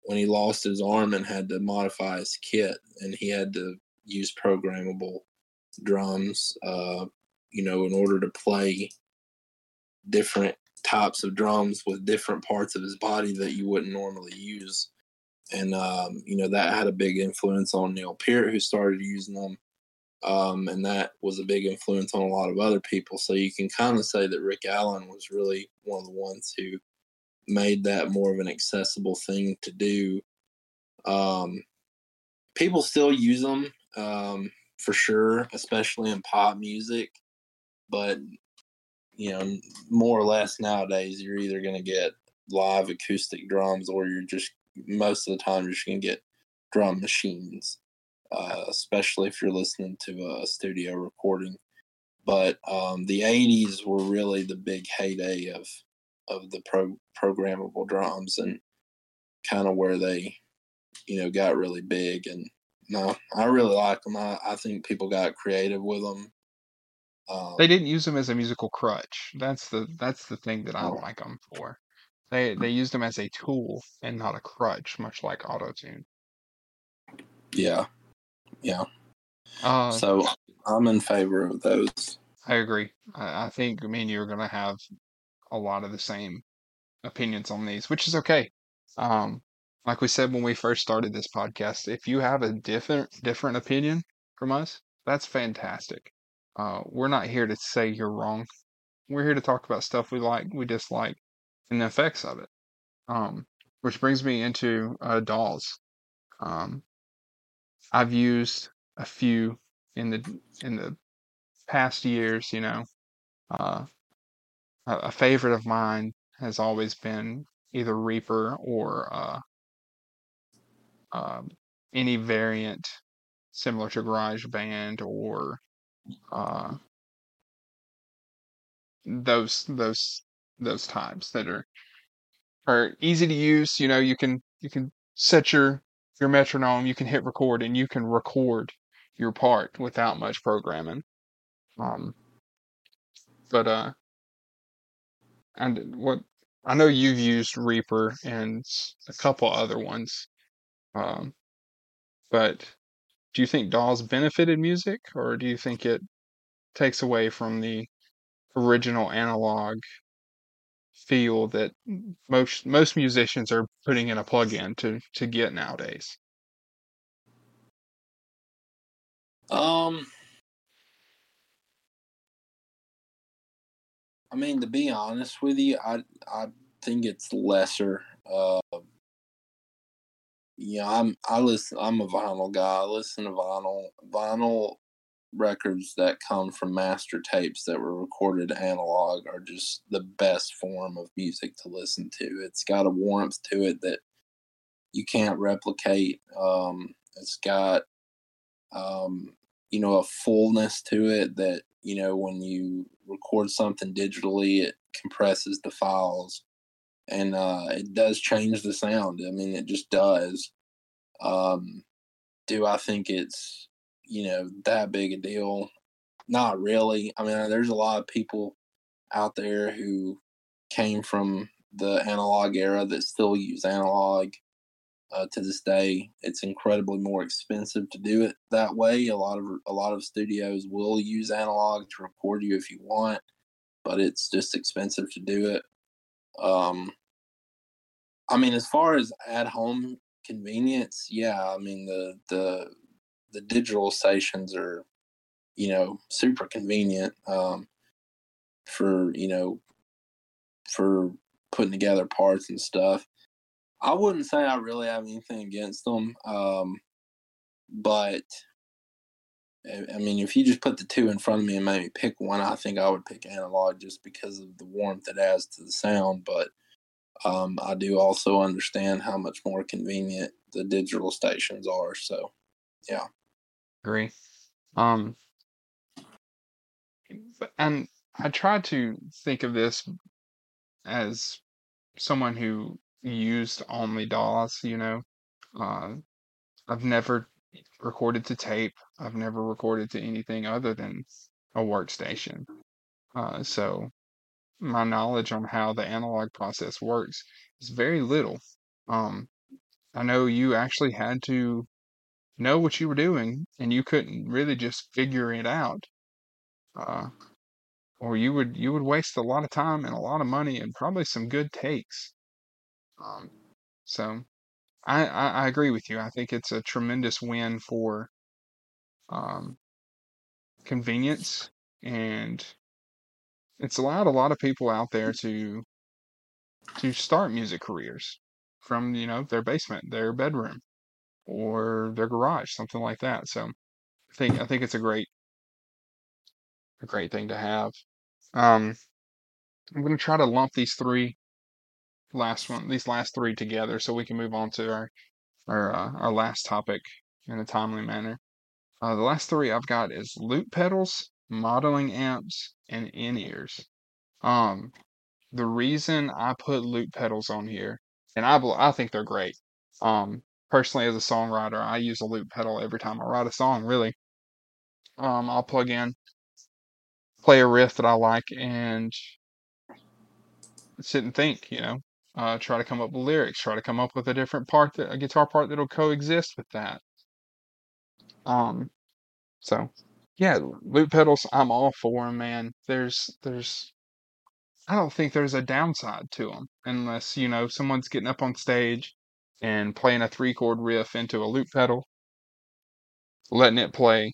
[SPEAKER 2] when he lost his arm and had to modify his kit, and he had to use programmable drums, uh, you know, in order to play different types of drums with different parts of his body that you wouldn't normally use. And um, you know that had a big influence on Neil Peart, who started using them um, and that was a big influence on a lot of other people. So you can kind of say that Rick Allen was really one of the ones who made that more of an accessible thing to do. Um, people still use them um, for sure, especially in pop music, but you know, more or less nowadays, you're either going to get live acoustic drums or you're just most of the time you're just to get drum machines uh, especially if you're listening to a studio recording. but um, the '80s were really the big heyday of of the pro- programmable drums and kind of where they, you know, got really big. And no, I really like them. I, I think people got creative with them. Um,
[SPEAKER 1] They didn't use them as a musical crutch. That's the that's the thing that I
[SPEAKER 2] Oh.
[SPEAKER 1] like them for. They they used them as a tool and not a crutch, much like autotune.
[SPEAKER 2] yeah. Yeah.
[SPEAKER 1] Uh,
[SPEAKER 2] So I'm in favor of those.
[SPEAKER 1] I agree. I, I think me and you are gonna have a lot of the same opinions on these, which is okay. Um, like we said when we first started this podcast, if you have a different different opinion from us, that's fantastic. Uh, we're not here to say you're wrong. We're here to talk about stuff we like, we dislike, and the effects of it. Um, which brings me into uh, DAWs. Um, I've used a few in the in the past years. You know, uh, a, favorite of mine has always been either Reaper or uh, um, any variant similar to GarageBand or uh, those those those times that are are easy to use. You know, you can you can set your your metronome, you can hit record, and you can record your part without much programming. Um, but uh, and what I know you've used Reaper and a couple other ones. Um, but do you think DAWs benefited music, or do you think it takes away from the original analog feel that most most musicians are putting in a plug-in to to get nowadays?
[SPEAKER 2] Um, I mean, to be honest with you, I I think it's lesser. Uh, yeah, I'm I listen. I'm a vinyl guy. I listen to vinyl vinyl records that come from master tapes that were recorded analog are just the best form of music to listen to. It's got a warmth to it that you can't replicate. Um, it's got um, you know a fullness to it that you know when you record something digitally, it compresses the files and uh, it does change the sound. I mean, it just does. Um, do I think it's you know that big a deal? Not really. I mean, there's a lot of people out there who came from the analog era that still use analog uh, to this day. It's incredibly more expensive to do it that way. A lot of a lot of studios will use analog to record you if you want, but it's just expensive to do it. Um, I mean, as far as at home convenience, yeah. I mean the the the digital stations are, you know, super convenient um, for you know for putting together parts and stuff. I wouldn't say I really have anything against them, um, but I mean, if you just put the two in front of me and made me pick one, I think I would pick analog just because of the warmth it adds to the sound. But um, I do also understand how much more convenient the digital stations are. So, yeah.
[SPEAKER 1] Agree. Um, and I try to think of this as someone who used only DAWs. You know, uh, I've never recorded to tape. I've never recorded to anything other than a workstation. Uh, so my knowledge on how the analog process works is very little. Um, I know you actually had to know what you were doing, and you couldn't really just figure it out. Uh, or you would you would waste a lot of time and a lot of money and probably some good takes. Um, so I, I, I agree with you. I think it's a tremendous win for um, convenience, and it's allowed a lot of people out there to to start music careers from you know their basement, their bedroom, or their garage, something like that. So I think I think it's a great a great thing to have. Um, I'm going to try to lump these three last one these last three together so we can move on to our our uh, our last topic in a timely manner. Uh, the last three I've got is loop pedals, modeling amps, and in ears. Um, the reason I put loop pedals on here, and I I think they're great. Um, personally, as a songwriter, I use a loop pedal every time I write a song. Really, um, I'll plug in, play a riff that I like, and sit and think. You know, uh, try to come up with lyrics, try to come up with a different part that a guitar part that'll coexist with that. Um, so yeah, loop pedals, I'm all for them, man. There's there's I don't think there's a downside to them unless, you know, someone's getting up on stage and playing a three chord riff into a loop pedal, letting it play,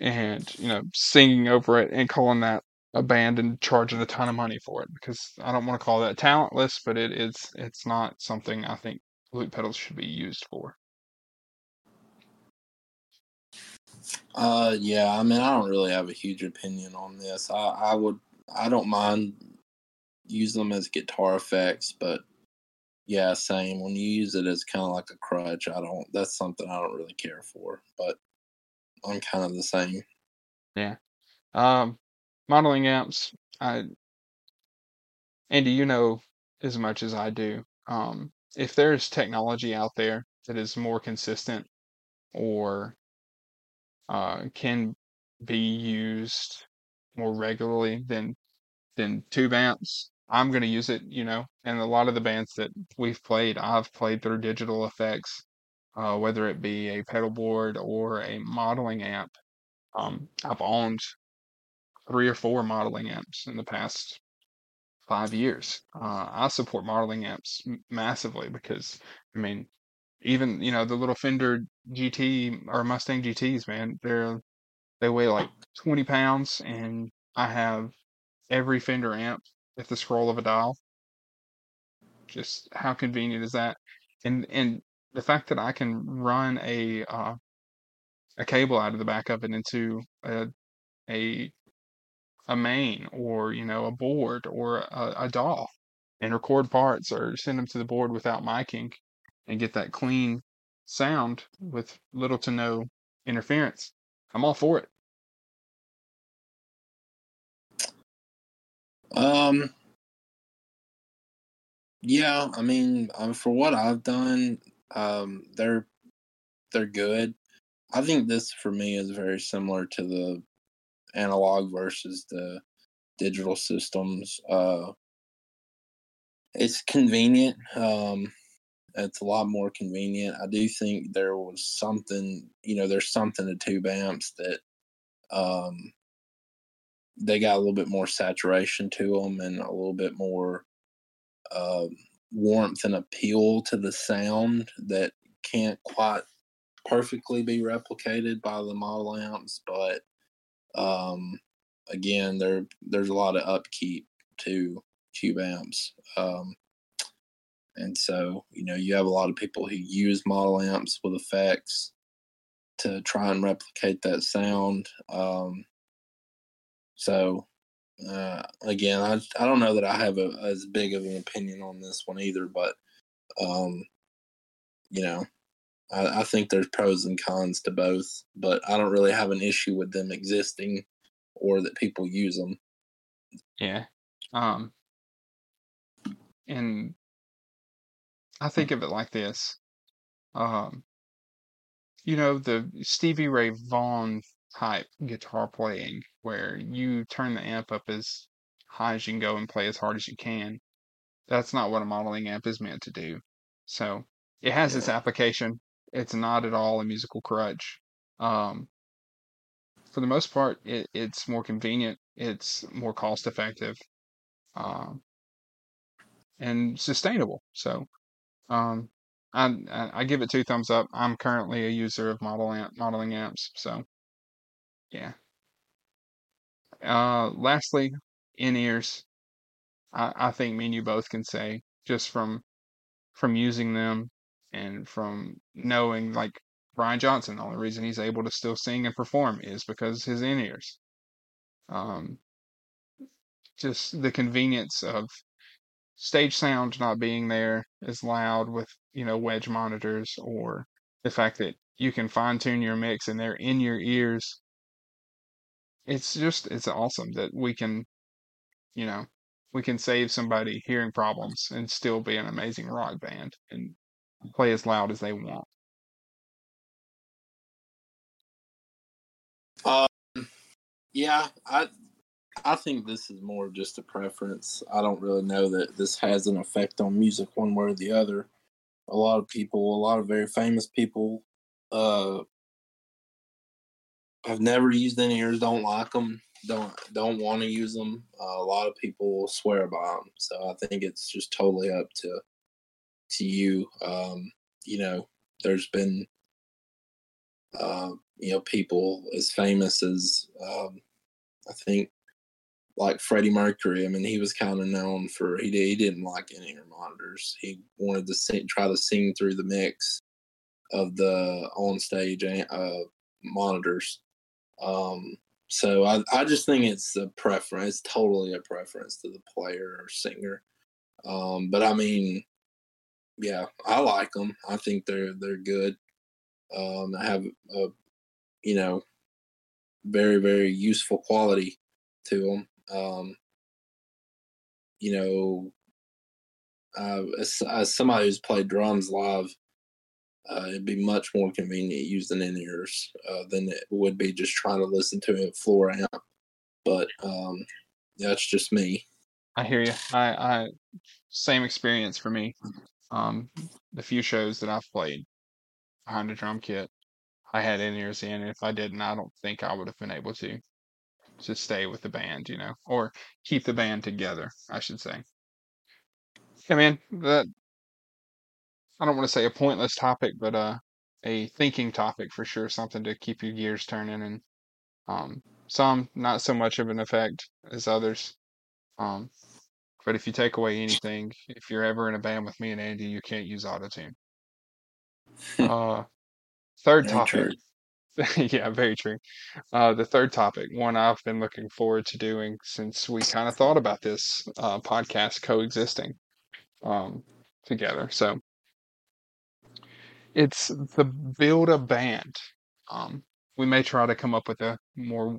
[SPEAKER 1] and, you know, singing over it and calling that a band and charging a ton of money for it because I don't want to call that talentless, but it is it's not something I think loop pedals should be used for.
[SPEAKER 2] Uh, yeah, I mean, I don't really have a huge opinion on this. I, I would, I don't mind use them as guitar effects, but yeah, same. When you use it as kind of like a crutch, I don't. That's something I don't really care for. But I'm kind of the same.
[SPEAKER 1] Yeah. Um, modeling amps. I Andy, you know as much as I do. Um, if there's technology out there that is more consistent or uh, can be used more regularly than than tube amps, I'm going to use it, you know. And a lot of the bands that we've played, I've played through digital effects, uh, whether it be a pedal board or a modeling amp. Um, I've owned three or four modeling amps in the past five years. Uh, I support modeling amps massively because, I mean, even you know the little Fender GT or Mustang GTS, man, they're they weigh like 20 pounds, and I have every Fender amp at the scroll of a dial. Just how convenient is that? And and the fact that I can run a uh, a cable out of the back of it into a a a main or you know a board or a, a DAW and record parts or send them to the board without miking and get that clean sound with little to no interference. I'm all for it.
[SPEAKER 2] Um, yeah, I mean, um, for what I've done, um, they're they're good. I think this for me is very similar to the analog versus the digital systems. Uh, it's convenient. Um, it's a lot more convenient. I do think there was something, you know, there's something to tube amps that um, they got a little bit more saturation to them and a little bit more uh, warmth and appeal to the sound that can't quite perfectly be replicated by the model amps, but um, again, there there's a lot of upkeep to tube amps, um, and so you know you have a lot of people who use model amps with effects to try and replicate that sound. Um, so uh, again, I I don't know that I have a, as big of an opinion on this one either, but um, you know, I, I think there's pros and cons to both, but I don't really have an issue with them existing or that people use them.
[SPEAKER 1] Yeah. Um, and I think of it like this. Um, you know, the Stevie Ray Vaughan type guitar playing where you turn the amp up as high as you can go and play as hard as you can. That's not what a modeling amp is meant to do. So it has its application. It's not at all a musical crutch. Um, for the most part, it, it's more convenient. It's more cost effective, um, and sustainable. So, um, I, I give it two thumbs up. I'm currently a user of model amp, modeling amps. So, yeah. Uh, lastly, in ears. I, I think me and you both can say just from from using them and from knowing like Brian Johnson, the only reason he's able to still sing and perform is because his in ears. Um, just the convenience of stage sound not being there as loud with you know wedge monitors, or the fact that you can fine tune your mix and they're in your ears it's just it's awesome that we can, you know, we can save somebody hearing problems and still be an amazing rock band and play as loud as they want.
[SPEAKER 2] Um, yeah, I I think this is more just a preference. I don't really know that this has an effect on music one way or the other. A lot of people, a lot of very famous people, uh, have never used in ears, don't like them, don't don't want to use them. Uh, a lot of people swear by them, so I think it's just totally up to to you. Um, you know, there's been uh, you know people as famous as um, I think like Freddie Mercury. I mean, he was kind of known for he he didn't like in ear monitors. He wanted to sing, try to sing through the mix of the on stage uh, monitors. Um, so I, I just think it's a preference. It's totally a preference to the player or singer. Um, but I mean, yeah, I like them. I think they're they're good. Um, I have a, you know, very very useful quality to them. Um, you know, uh, as, as somebody who's played drums live, uh, it'd be much more convenient using in ears uh, than it would be just trying to listen to a floor amp. But um, that's just me.
[SPEAKER 1] I hear you. I, I same experience for me. Um, the few shows that I've played behind a drum kit, I had in ears in. And if I didn't, I don't think I would have been able to to stay with the band, you know, or keep the band together, I should say. Yeah, man, that I don't want to say a pointless topic, but uh, a thinking topic for sure, something to keep your gears turning, and um, some not so much of an effect as others. Um, but if you take away anything, if you're ever in a band with me and Andy, you can't use autotune. uh, third topic. yeah, very true. Uh, the third topic, one I've been looking forward to doing since we kind of thought about this uh, podcast coexisting um, together. So it's the build a band. Um, we may try to come up with a more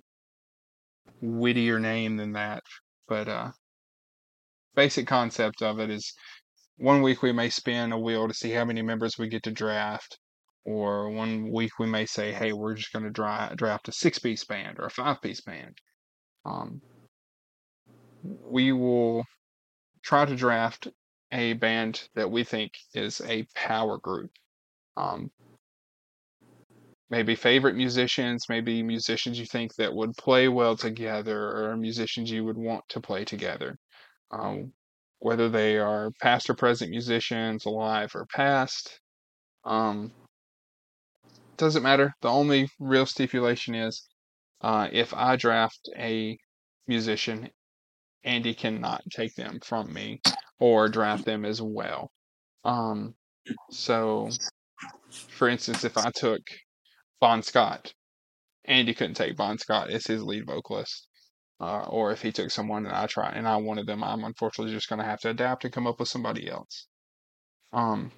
[SPEAKER 1] wittier name than that, but uh, basic concept of it is one week we may spin a wheel to see how many members we get to draft, or one week we may say, hey, we're just going to dra- draft a six piece band or a five piece band. Um, we will try to draft a band that we think is a power group. Um, maybe favorite musicians, maybe musicians you think that would play well together, or musicians you would want to play together. Um, whether they are past or present musicians, alive or past. Um, doesn't matter. The only real stipulation is uh, if I draft a musician, Andy cannot take them from me or draft them as well. Um, so, for instance, if I took Bon Scott, Andy couldn't take Bon Scott as his lead vocalist. Uh, or if he took someone and I try and I wanted them, I'm unfortunately just going to have to adapt and come up with somebody else. Um,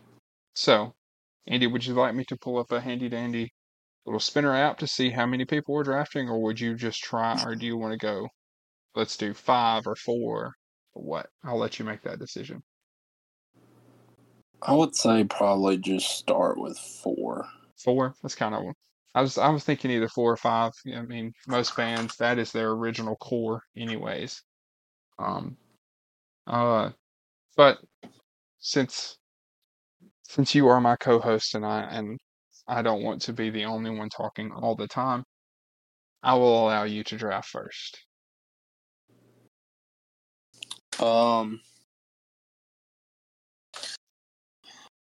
[SPEAKER 1] so Andy, would you like me to pull up a handy dandy little spinner app to see how many people we're drafting, or would you just try, or do you want to go, let's do five or four, or what? I'll let you make that decision.
[SPEAKER 2] I would say probably just start with four.
[SPEAKER 1] Four? That's kind of. I was I was thinking either four or five. I mean, most bands that is their original core, anyways. Um. Uh, but since since you are my co-host and I and I don't want to be the only one talking all the time, I will allow you to draft first.
[SPEAKER 2] Um,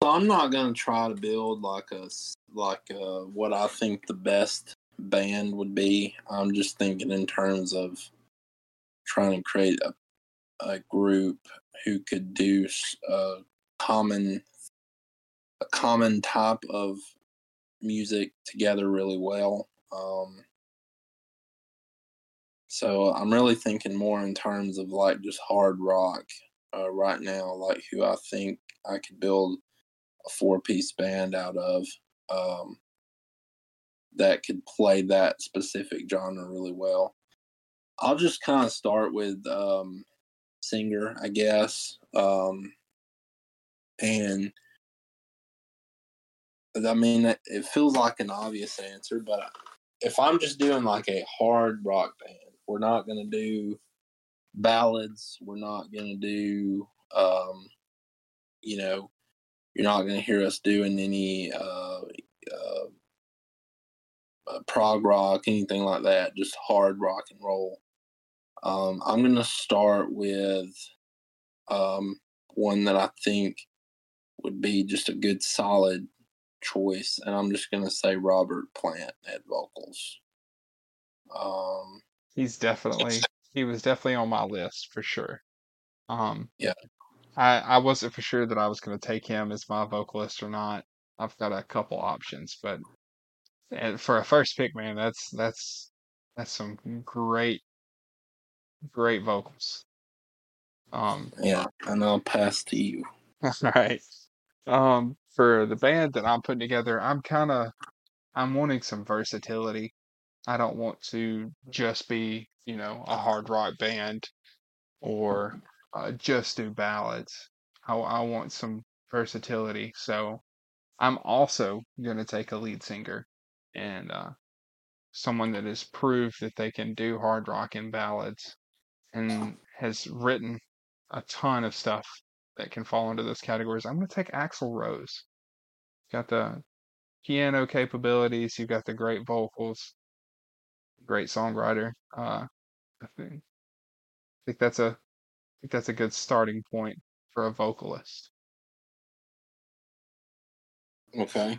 [SPEAKER 2] so I'm not gonna try to build like a like a, what I think the best band would be. I'm just thinking in terms of trying to create a a group who could do a common a common type of music together really well. Um, so I'm really thinking more in terms of like just hard rock uh, right now, like who I think I could build a four piece band out of. Um, that could play that specific genre really well. I'll just kind of start with um, singer, I guess. Um, and I mean, it feels like an obvious answer, but if I'm just doing like a hard rock band, we're not going to do ballads. We're not going to do, um, you know, you're not going to hear us doing any uh, uh, uh, prog rock, anything like that. Just hard rock and roll. Um, I'm going to start with um, one that I think would be just a good solid choice, and I'm just going to say Robert Plant at vocals. Um,
[SPEAKER 1] He's definitely he was definitely on my list for sure. Um,
[SPEAKER 2] yeah,
[SPEAKER 1] I I wasn't for sure that I was going to take him as my vocalist or not. I've got a couple options, but for a first pick, man, that's that's that's some great great vocals. Um,
[SPEAKER 2] yeah, and I'll pass to you.
[SPEAKER 1] All right. Um, for the band that I'm putting together, I'm kind of I'm wanting some versatility. I don't want to just be, you know, a hard rock band or uh, just do ballads. I, I want some versatility. So I'm also going to take a lead singer and uh, someone that has proved that they can do hard rock and ballads and has written a ton of stuff that can fall into those categories. I'm going to take Axl Rose. Got the piano capabilities. You've got the great vocals. Great songwriter. Uh, I think, I think that's a think that's a good starting point for a vocalist.
[SPEAKER 2] Okay.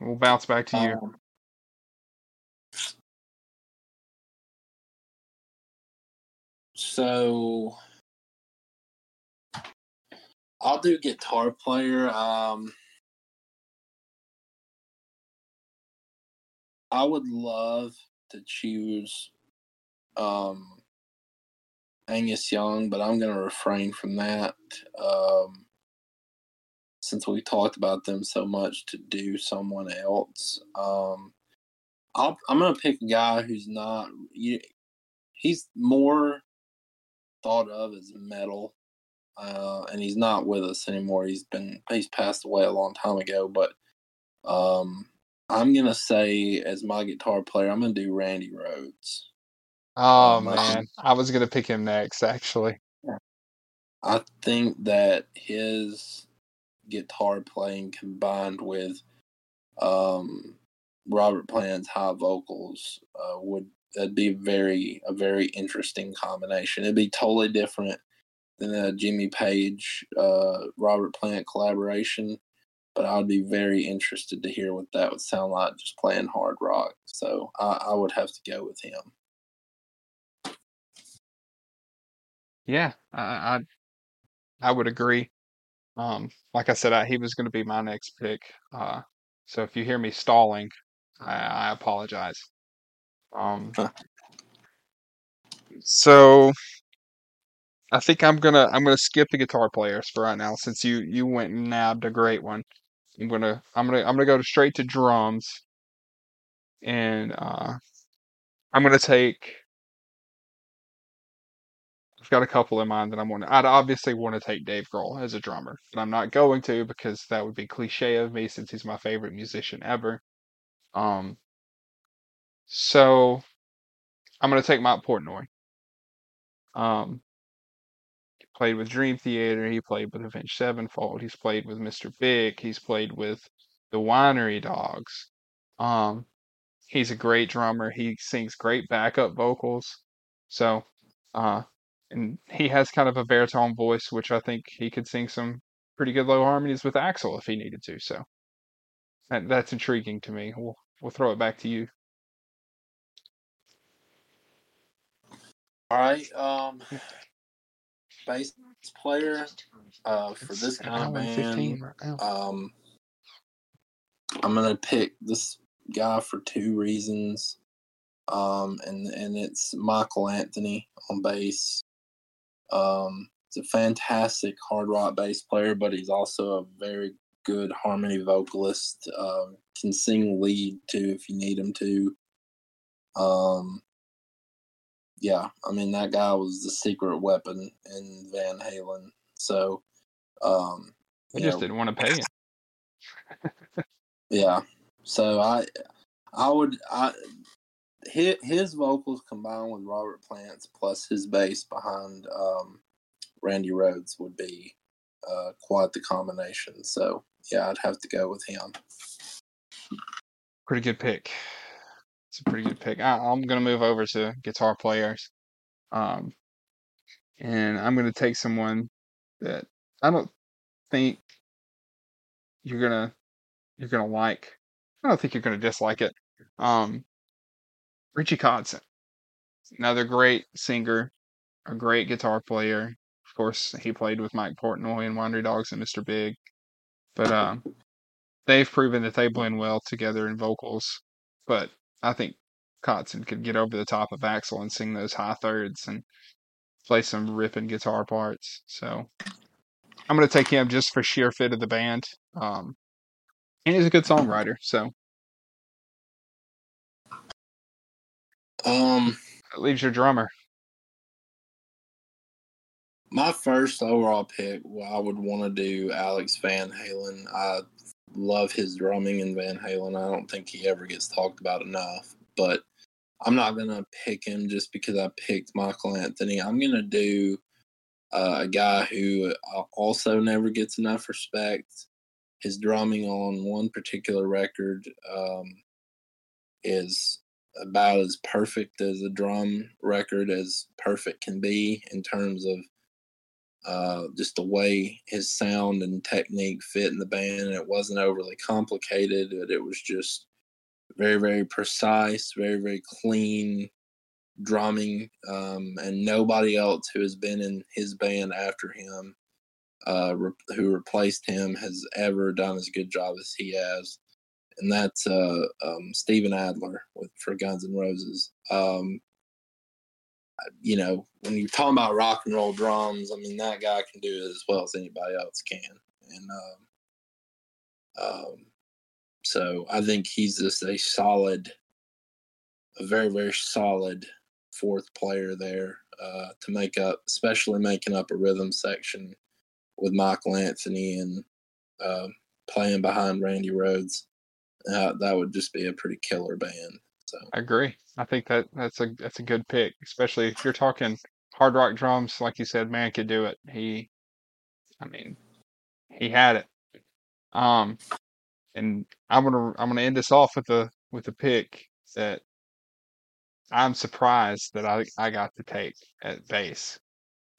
[SPEAKER 1] We'll bounce back to you.
[SPEAKER 2] Um, so I'll do guitar player. Um, I would love to choose um, Angus Young, but I'm going to refrain from that um, since we talked about them so much to do someone else. Um, i am going to pick a guy who's not, he's more thought of as metal. Uh, and he's not with us anymore. He's been he's passed away a long time ago. But um, I'm gonna say as my guitar player, I'm gonna do Randy Rhoads.
[SPEAKER 1] Oh um, man, I was gonna pick him next actually.
[SPEAKER 2] I think that his guitar playing combined with um, Robert Plant's high vocals uh, would that'd be very a very interesting combination. It'd be totally different than a Jimmy Page uh, Robert Plant collaboration but I'd be very interested to hear what that would sound like just playing hard rock. So I, I would have to go with him.
[SPEAKER 1] Yeah, I I, I would agree. Um, like I said, I, he was going to be my next pick. Uh, so if you hear me stalling, I, I apologize. Um, so I think I'm gonna I'm gonna skip the guitar players for right now since you you went and nabbed a great one. I'm gonna I'm gonna I'm gonna go straight to drums, and uh, I'm gonna take. I've got a couple in mind that I'm going to. I'd obviously want to take Dave Grohl as a drummer, but I'm not going to because that would be cliche of me since he's my favorite musician ever. Um. So, I'm gonna take Mike Portnoy. Um, played with Dream Theater. He played with Avenged Sevenfold. He's played with Mr. Big. He's played with the Winery Dogs. Um, he's a great drummer. He sings great backup vocals. So, uh, and he has kind of a baritone voice, which I think he could sing some pretty good low harmonies with Axl if he needed to. So, that, that's intriguing to me. We'll we'll throw it back to you.
[SPEAKER 2] All right. Um, bass player uh, for this kind of band. Um, I'm gonna pick this guy for two reasons, um, and and it's Michael Anthony on bass. Um, he's a fantastic hard rock bass player, but he's also a very good harmony vocalist. Uh, can sing lead too if you need him to. Um, yeah, I mean that guy was the secret weapon in Van Halen. So, um,
[SPEAKER 1] I just know, didn't want to pay him.
[SPEAKER 2] yeah, so I, I would I his, his vocals combined with Robert Plant's plus his bass behind um, Randy Rhoads would be uh, quite the combination. So yeah, I'd have to go with him.
[SPEAKER 1] Pretty good pick. It's a pretty good pick. I, am gonna move over to guitar players, um, and I'm gonna take someone that I don't think you're gonna you're gonna like. I don't think you're gonna dislike it. Um, Richie Kotzen, another great singer, a great guitar player. Of course, he played with Mike Portnoy and Winery Dogs and Mr. Big. But um, they've proven that they blend well together in vocals. But I think Kotzen could get over the top of Axl and sing those high thirds and play some ripping guitar parts. So I'm going to take him just for sheer fit of the band. Um, and he's a good songwriter. So
[SPEAKER 2] Um,
[SPEAKER 1] that leaves your drummer.
[SPEAKER 2] My first overall pick, well, I would want to do Alex Van Halen. I love his drumming in Van Halen. I don't think he ever gets talked about enough, but I'm not going to pick him just because I picked Michael Anthony. I'm going to do uh, a guy who also never gets enough respect. His drumming on one particular record um, is about as perfect as a drum record as perfect can be in terms of uh, just the way his sound and technique fit in the band. And it wasn't overly complicated, it was just very, very precise, very, very clean drumming. Um, and nobody else who has been in his band after him, uh, re- who replaced him, has ever done as good a job as he has and that's uh, um, Steven Adler with for Guns N' Roses. Um, you know, when you're talking about rock and roll drums, I mean that guy can do it as well as anybody else can, and um, um, so I think he's just a solid, a very very solid fourth player there uh, to make up, especially making up a rhythm section with Michael Anthony and uh, playing behind Randy Rhoads uh, that would just be a pretty killer band. So
[SPEAKER 1] I agree. I think that that's a that's a good pick, especially if you're talking hard rock drums. Like you said, man could do it. He, I mean, he had it. Um, and I'm gonna I'm gonna end this off with a with a pick that I'm surprised that I I got to take at bass.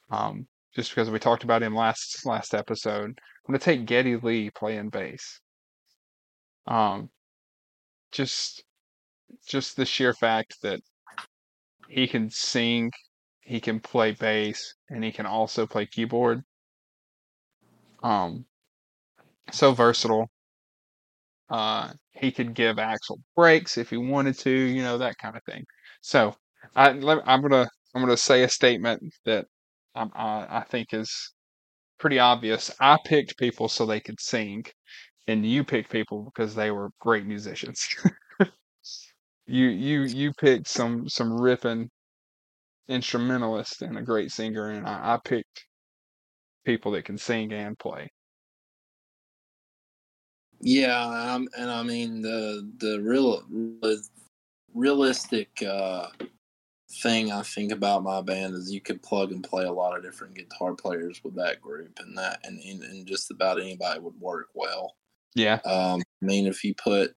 [SPEAKER 1] Um, just because we talked about him last last episode. I'm gonna take Geddy Lee playing bass. Um, just just the sheer fact that he can sing, he can play bass, and he can also play keyboard. Um, so versatile. Uh, he could give Axl breaks if he wanted to, you know that kind of thing. So I, I'm gonna I'm gonna say a statement that I, I think is pretty obvious. I picked people so they could sing, and you picked people because they were great musicians. you you you picked some some ripping instrumentalist and a great singer, and I, I picked people that can sing and play.
[SPEAKER 2] Yeah, um, and I mean the the real realistic uh, thing I think about my band is you could plug and play a lot of different guitar players with that group, and that and, and just about anybody would work well.
[SPEAKER 1] Yeah.
[SPEAKER 2] Um, I mean, if you put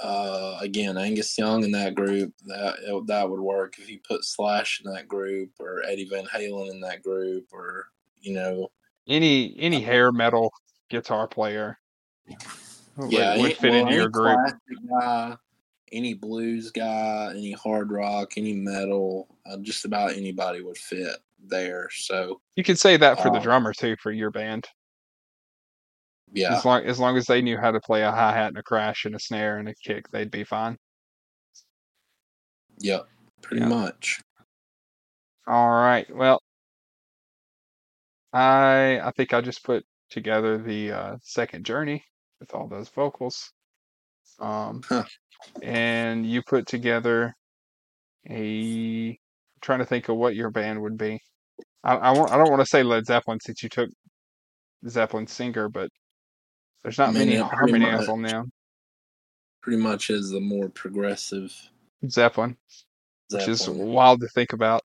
[SPEAKER 2] uh, again Angus Young in that group, that that would work. If you put Slash in that group, or Eddie Van Halen in that group, or you know,
[SPEAKER 1] any any uh, hair metal guitar player,
[SPEAKER 2] yeah, would, would fit well, into your group. Guy, any blues guy, any hard rock, any metal, uh, just about anybody would fit there. So
[SPEAKER 1] you could say that for the um, drummer too for your band.
[SPEAKER 2] Yeah.
[SPEAKER 1] As long as long as they knew how to play a hi hat and a crash and a snare and a kick, they'd be fine.
[SPEAKER 2] Yep, pretty yeah. much.
[SPEAKER 1] All right. Well, I I think I just put together the uh, second journey with all those vocals. Um,
[SPEAKER 2] Huh.
[SPEAKER 1] and you put together a. I'm trying to think of what your band would be. I, I, won't, I don't want to say Led Zeppelin since you took Zeppelin singer, but there's not
[SPEAKER 2] I mean,
[SPEAKER 1] many harmonies
[SPEAKER 2] much.
[SPEAKER 1] on them.
[SPEAKER 2] Pretty much is the more progressive
[SPEAKER 1] Zeppelin, which is wild to think about.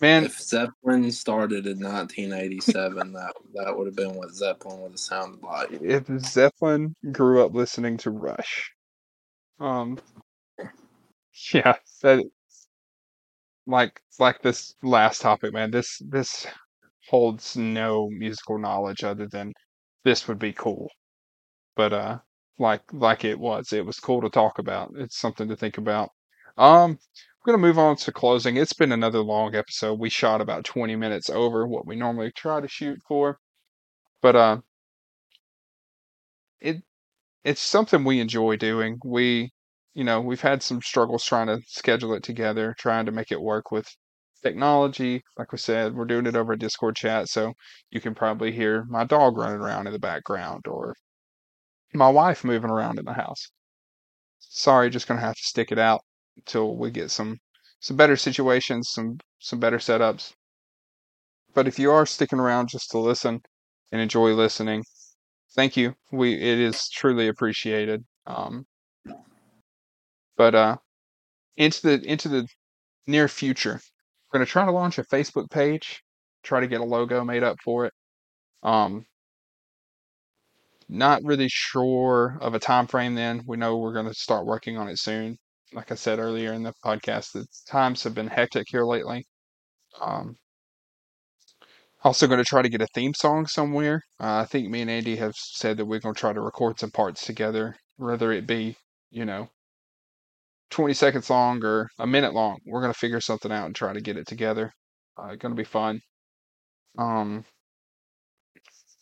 [SPEAKER 1] Man,
[SPEAKER 2] if Zeppelin started in 1987, that that would have been what Zeppelin would have sounded like.
[SPEAKER 1] if Zeppelin grew up listening to Rush, um, yeah, that like like this last topic, man. This this holds no musical knowledge other than this would be cool, but uh, like like it was, it was cool to talk about. It's something to think about. Um, we're gonna move on to closing. It's been another long episode. We shot about 20 minutes over what we normally try to shoot for, but uh, it it's something we enjoy doing. We, you know, we've had some struggles trying to schedule it together, trying to make it work with technology. Like we said, we're doing it over a Discord chat, so you can probably hear my dog running around in the background or my wife moving around in the house. Sorry, just gonna have to stick it out until we get some some better situations, some some better setups. But if you are sticking around just to listen and enjoy listening, thank you. We it is truly appreciated. Um, but uh, into the into the near future, we're gonna try to launch a Facebook page. Try to get a logo made up for it. Um, not really sure of a time frame. Then we know we're gonna start working on it soon. Like I said earlier in the podcast, the times have been hectic here lately. Um, also going to try to get a theme song somewhere. Uh, I think me and Andy have said that we're going to try to record some parts together, whether it be, you know, 20 seconds long or a minute long. We're going to figure something out and try to get it together. Uh, going to be fun. Um,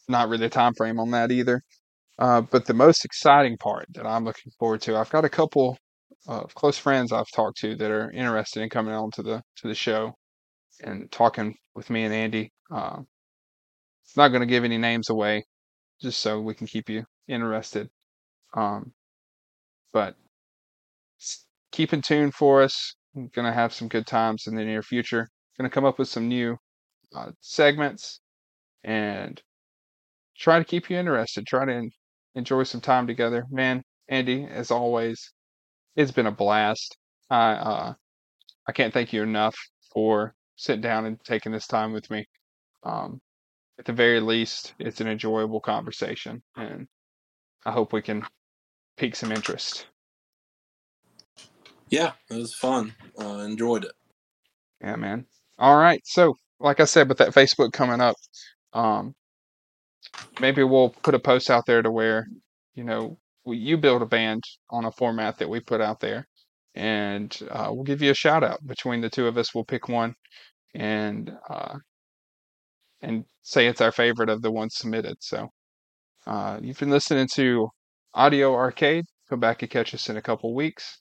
[SPEAKER 1] not really a time frame on that either. Uh, but the most exciting part that I'm looking forward to, I've got a couple of close friends I've talked to that are interested in coming on to the to the show and talking with me and Andy. Uh, not going to give any names away, just so we can keep you interested. Um, but keep in tune for us. We're to have some good times in the near future. To come up with some new uh, segments and try to keep you interested. Try to en- enjoy some time together, man. Andy, as always, it's been a blast. I uh, I can't thank you enough for sitting down and taking this time with me. Um, at the very least, it's an enjoyable conversation, and I hope we can pique some interest.
[SPEAKER 2] Yeah, it was fun. Uh, enjoyed it.
[SPEAKER 1] Yeah, man. All right. So, like I said, with that Facebook coming up, um, maybe we'll put a post out there to where, you know, you build a band on a format that we put out there, and uh, we'll give you a shout out. Between the two of us, we'll pick one and uh, and say it's our favorite of the ones submitted. So, uh, you've been listening to Audio Arcade. Come back and catch us in a couple weeks.